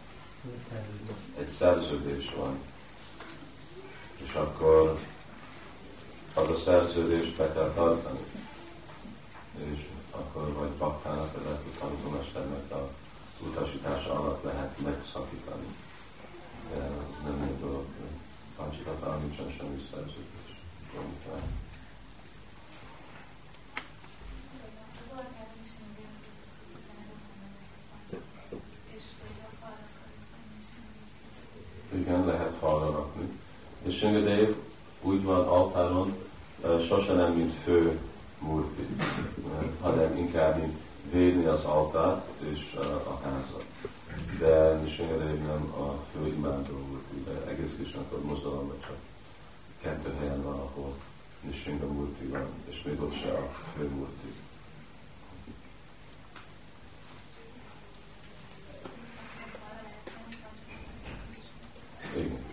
Egy szerződés van. És akkor az a szerződést be kell tartani. És akkor vagy baktának, hogy tanítómesternek a utasítása alatt lehet megszakítani. De nem jó dolog, hogy pancsikatán nincsen semmi szerződés. igen, lehet falra rakni. És Singadev úgy van altáron, sose nem mint fő murti, hanem inkább mint védni az altárt és a házat. De Singadev nem a fő imádó murti, de egész Kisnankor mozdalomban csak kettő helyen van, ahol Nishinga murti van, és még ott se a fő murti. Igen.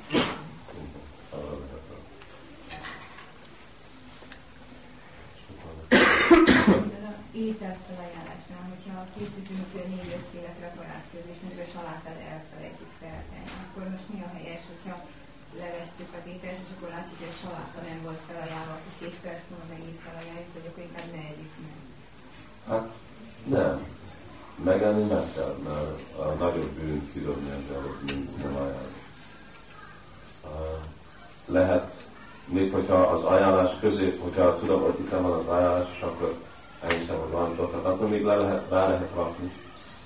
Ételfelajánlásnál, hogyha készítünk négy-ötféle preparációt, és mondjuk a salátát elfelejtjük feltenni, akkor most mi a helyes, hogyha levesszük az ételt, és akkor látjuk, hogy a saláta nem volt felajánlva, akkor két perc múlva megint felajánljuk, vagy akkor inkább ne együk meg. Hát nem. Megenni meg kell, mert a nagyobb bűn kidobni ezzel, mint nem ajánlani lehet, még hogyha az ajánlás közé, hogyha tudom, hogy itt van az ajánlás, és akkor elhiszem, hogy van ott, akkor még le lehet, rá lehet rakni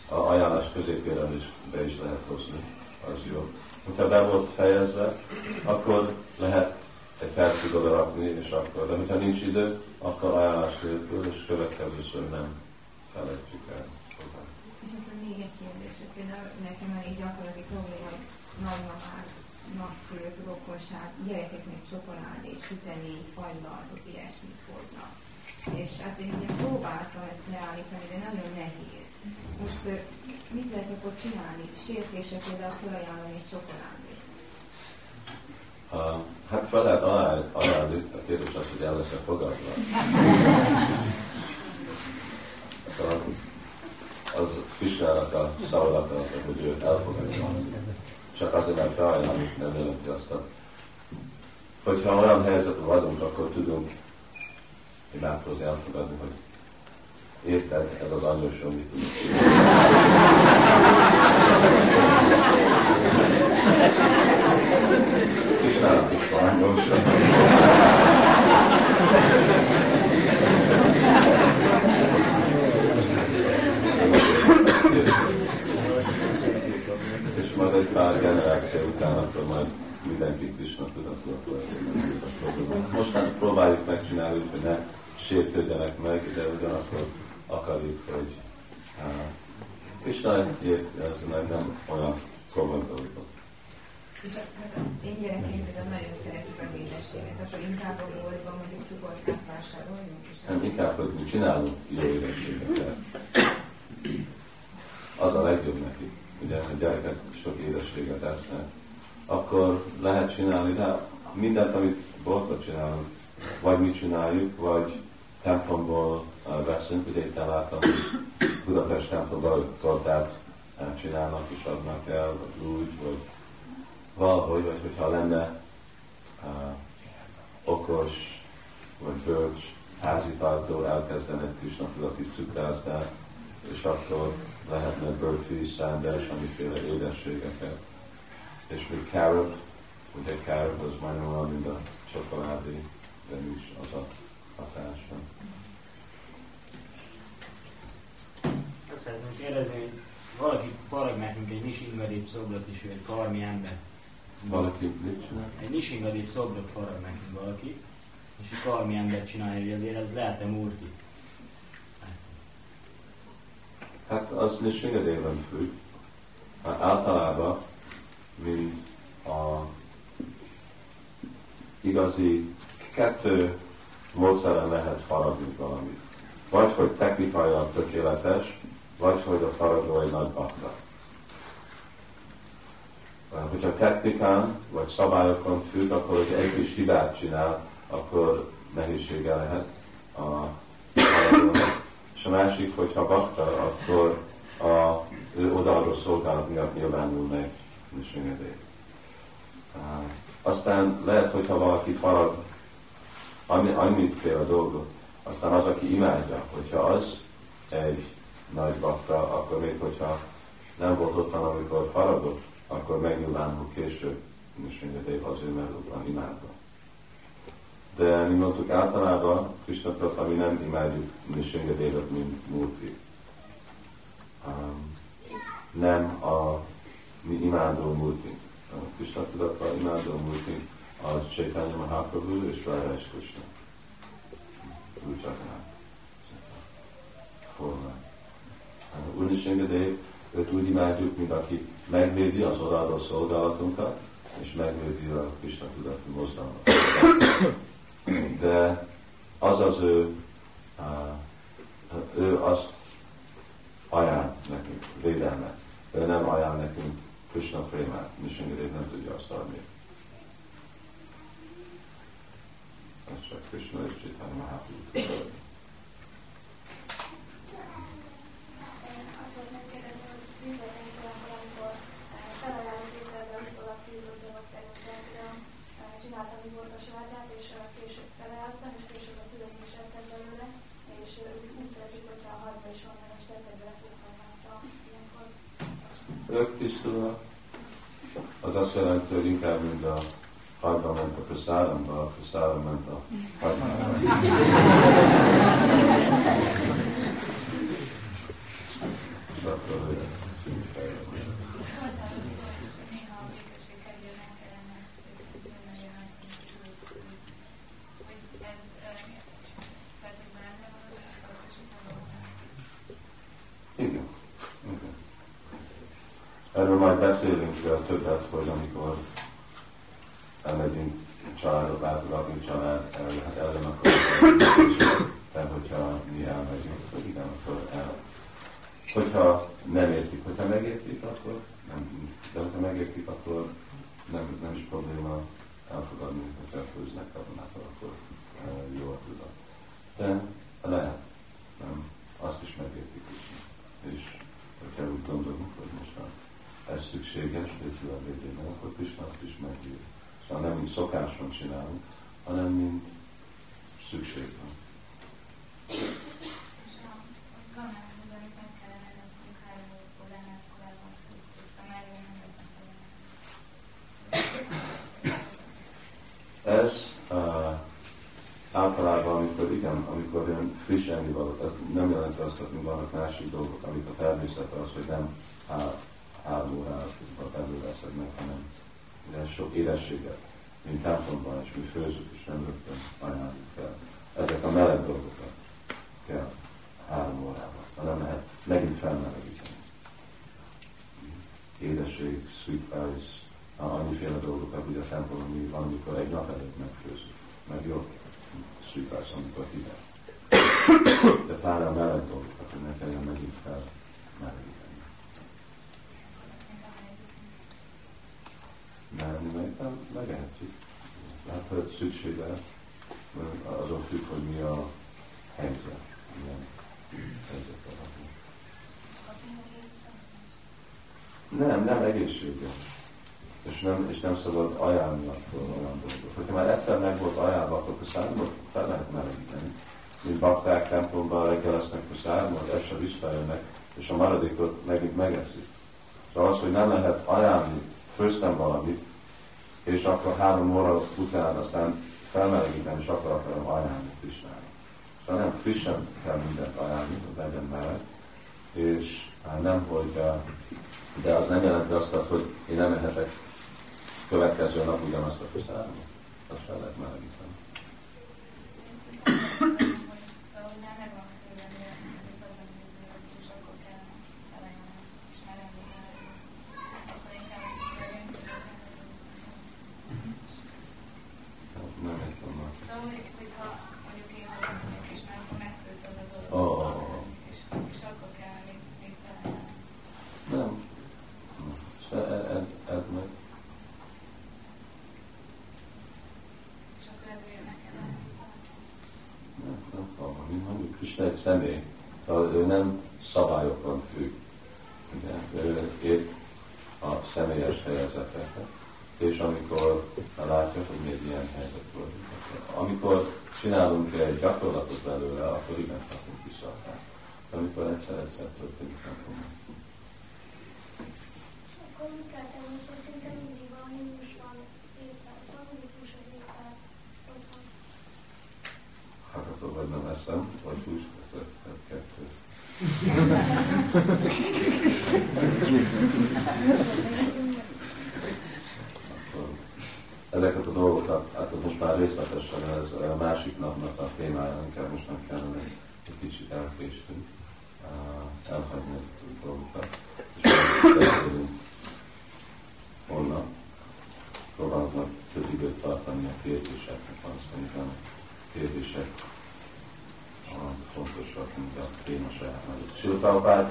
a ajánlás középére is be is lehet hozni. Az jó. Hogyha be volt fejezve, akkor lehet egy percig oda rakni, és akkor, de hogyha nincs idő, akkor ajánlás nélkül, és következőször nem felejtjük el. És akkor még egy kérdés, hogy például nekem elég gyakorlati probléma, nagymamák nagyszülők, rokonság, gyerekeknek csokoládét, sütemény, fagylaltot, ilyesmit hoznak. És hát én ugye próbáltam ezt leállítani, de nagyon nehéz. Most mit lehet akkor csinálni? Sértése például felajánlani egy csokoládét. Uh, hát fel lehet ajánlani, a kérdés az, hogy el lesz-e fogadva. az Kisnának a szavlata, hogy ő elfogadja csak azért, mert felajánljuk, nem jelenti azt a... Hogyha olyan helyzetben vagyunk, akkor tudunk imádkozni, elfogadni, hogy érted, ez az anyósom mit nálam is van anyósom. majd egy pár generáció után, akkor majd mindenki Krishna tudatlanul Most már próbáljuk megcsinálni, hogy ne sértődjenek meg, de ugyanakkor akarjuk, hogy uh, Krishna ért, ez meg nem olyan komoly dolgok. És az, az én gyerekeim például nagyon szeretik az édességet, akkor inkább a boltban mondjuk cukorkát vásároljunk? És Nem, inkább, hogy mi csinálunk jó édességeket. Az a legjobb neki. Ugye a gyerekek sok édességet esznek. Akkor lehet csinálni, de mindent, amit boltba csinálunk, vagy mi csináljuk, vagy templomból uh, veszünk, ugye itt láttam, hogy Budapest templomban tortát uh, csinálnak és adnak el, vagy úgy, vagy valahogy, vagy hogyha lenne uh, okos, vagy bölcs házitartó elkezdenek Krishna tudati cukrázdát, és akkor lehetne bőrfű, szánda és amiféle édességeket. És még carrot, ugye carrot az majdnem olyan, mint a csokoládé, de nincs az a hatása. Azt szeretném kérdezni, hogy valaki farag nekünk egy Nisingadév szobrot is, ő egy karmi ember. Valaki mit csinál? Egy Nisingadév szobrot farag nekünk valaki, és egy karmi ember csinálja, hogy azért ez lehet-e murti? Hát az Nisringadéven függ. Hát általában, mint a igazi kettő módszeren lehet faragni valamit. Vagy hogy technikailag tökéletes, vagy hogy a faragó egy nagy bakta. Hogyha technikán vagy szabályokon függ, akkor hogy egy kis hibát csinál, akkor nehézsége lehet a. És a másik, hogyha bakta, akkor a, ő odaadó szolgálat miatt nyilvánul meg Nisringedév. Uh, aztán lehet, hogyha valaki farag annyi, annyiféle dolgot, aztán az, aki imádja, hogyha az egy nagy bakta, akkor még hogyha nem volt ottan, amikor faragott, akkor megnyilvánul később Nisringedév az ő, mert van imádva. De mi mondtuk általában, Krishna mi nem imádjuk Nisringedévet, mint Murti. Um, nem a mi imádó Murti. A Krishna tudatban imádó Murti az Chaitanya Mahaprabhu és és Krishna. Úgy csak nem. Formán. Úr Nisringadev, őt úgy imádjuk, mint aki megvédi az odaadó szolgálatunkat, és megvédi a Krishna tudatú mozdalmat. *clears throat* De az az ő, ő azt ajánl nekünk, védelmet. Ő nem ajánl nekünk Krishna prémát, Nishingadev nem tudja azt adni. Ez csak Krishna és Chaitanya Mahaprabhu. Azt szeretném kérdezni, hogy mindenki olyankor, amikor felajánlott ételben utólag tíződőnek kerültek, csináltam egy bordas vágyát, és később felajánlottam, és később a szüleim is ettek belőle, és ők úgy szeretik, hogyha a hajba is van, és tettek bele fókfajtászra ilyenkor. Ők tisztulnak. Az azt jelenti, hogy inkább, mint a hajba ment a prasádamba, a praszára ment a hagymába. És akkor ő tűnik fejlődni. Néha a békesség kedvéért meg kellene ezt nagyon hogy ez feltétlenül nem van az összekötésítő Igen. Igen. Erről majd beszélünk uh, többet, hogy amikor elmegyünk családot látogatni, család el, hát ellen akkor de hogyha mi elmegyünk, hogy igen, akkor el. Hogyha nem értik, hogyha megértik, akkor nem, de hogyha megértik, akkor nem, nem is probléma elfogadni, hogyha főznek katonától, akkor uh, jó a tudat. De lehet, nem, azt is megértik is. És hogyha úgy gondolunk, hogy most már ez szükséges, Bécila védében, akkor Krishna azt is megír. Szóval nem mint szokáson csinálunk, hanem mint szükség van. És a kamerában, amit meg kellene rendeznünk három órakor lenne, korábban az Krisztus, a mellé nem vettem Ez uh, általában, amikor igen, amikor ilyen friss ennivalók, ez nem jelenti azt, hogy vannak másik dolgok, amik a természet az, hogy nem há, három órát előveszed meg, hanem de sok édességet, mint templomban, és mi főzünk, és nem rögtön ajánljuk fel. Ezek a meleg dolgokat kell három órában, nem lehet megint felmelegíteni. Édesség, sweet rice, annyiféle dolgokat, ugye a templomban mi van, amikor egy nap előtt megfőzünk, meg jó, szűkálsz, amikor hideg. De pár a meleg dolgokat, hogy ne kelljen megint fel melegíteni. Meg, nem, megehetjük. Hát, hogy szükség lesz, azon függ, hogy mi a helyzet, milyen helyzet alakul. Nem, nem egészséges. És nem, és nem szabad ajánlni attól olyan dolgot. Hogyha már egyszer meg volt ajánlva, akkor szármot fel lehet melegíteni. Mint bakták templomban reggelesznek a szármot, este visszajönnek, és a maradékot megint megeszik. Szóval az, hogy nem lehet ajánlni, főztem valamit, és akkor három óra után aztán felmelegítem, és akkor akarom ajánlni frissnek. Szóval nem frissen kell mindent ajánlni, hogy legyen meleg, és hát nem, hogy de az nem jelenti azt, hogy én nem ehetek következő nap ugyanazt a köszönöm. Azt fel lehet melegíteni. egy személy, ő nem szabályokon függ, de ő épp a személyes helyzeteket, és amikor látja, hogy még ilyen helyzet volt, amikor csinálunk egy gyakorlatot belőle, akkor igen, kapunk vissza. De amikor egyszer-egyszer történik, nem fogunk. Akkor mit kell tenni, hogy szinte mindig van, hús van, étel, van, hús az étel otthon. Hát akkor vagy nem eszem, vagy hús kettő. ezeket a dolgokat, hát most már részletesen ez a másik napnak a témája, inkább most nem kellene egy kicsit elkéstünk elhagyni ezeket a dolgokat. És beszélünk holnap. Próbálnak több időt tartani a kérdéseknek, azt szerintem kérdések fontosak, mint a téma saját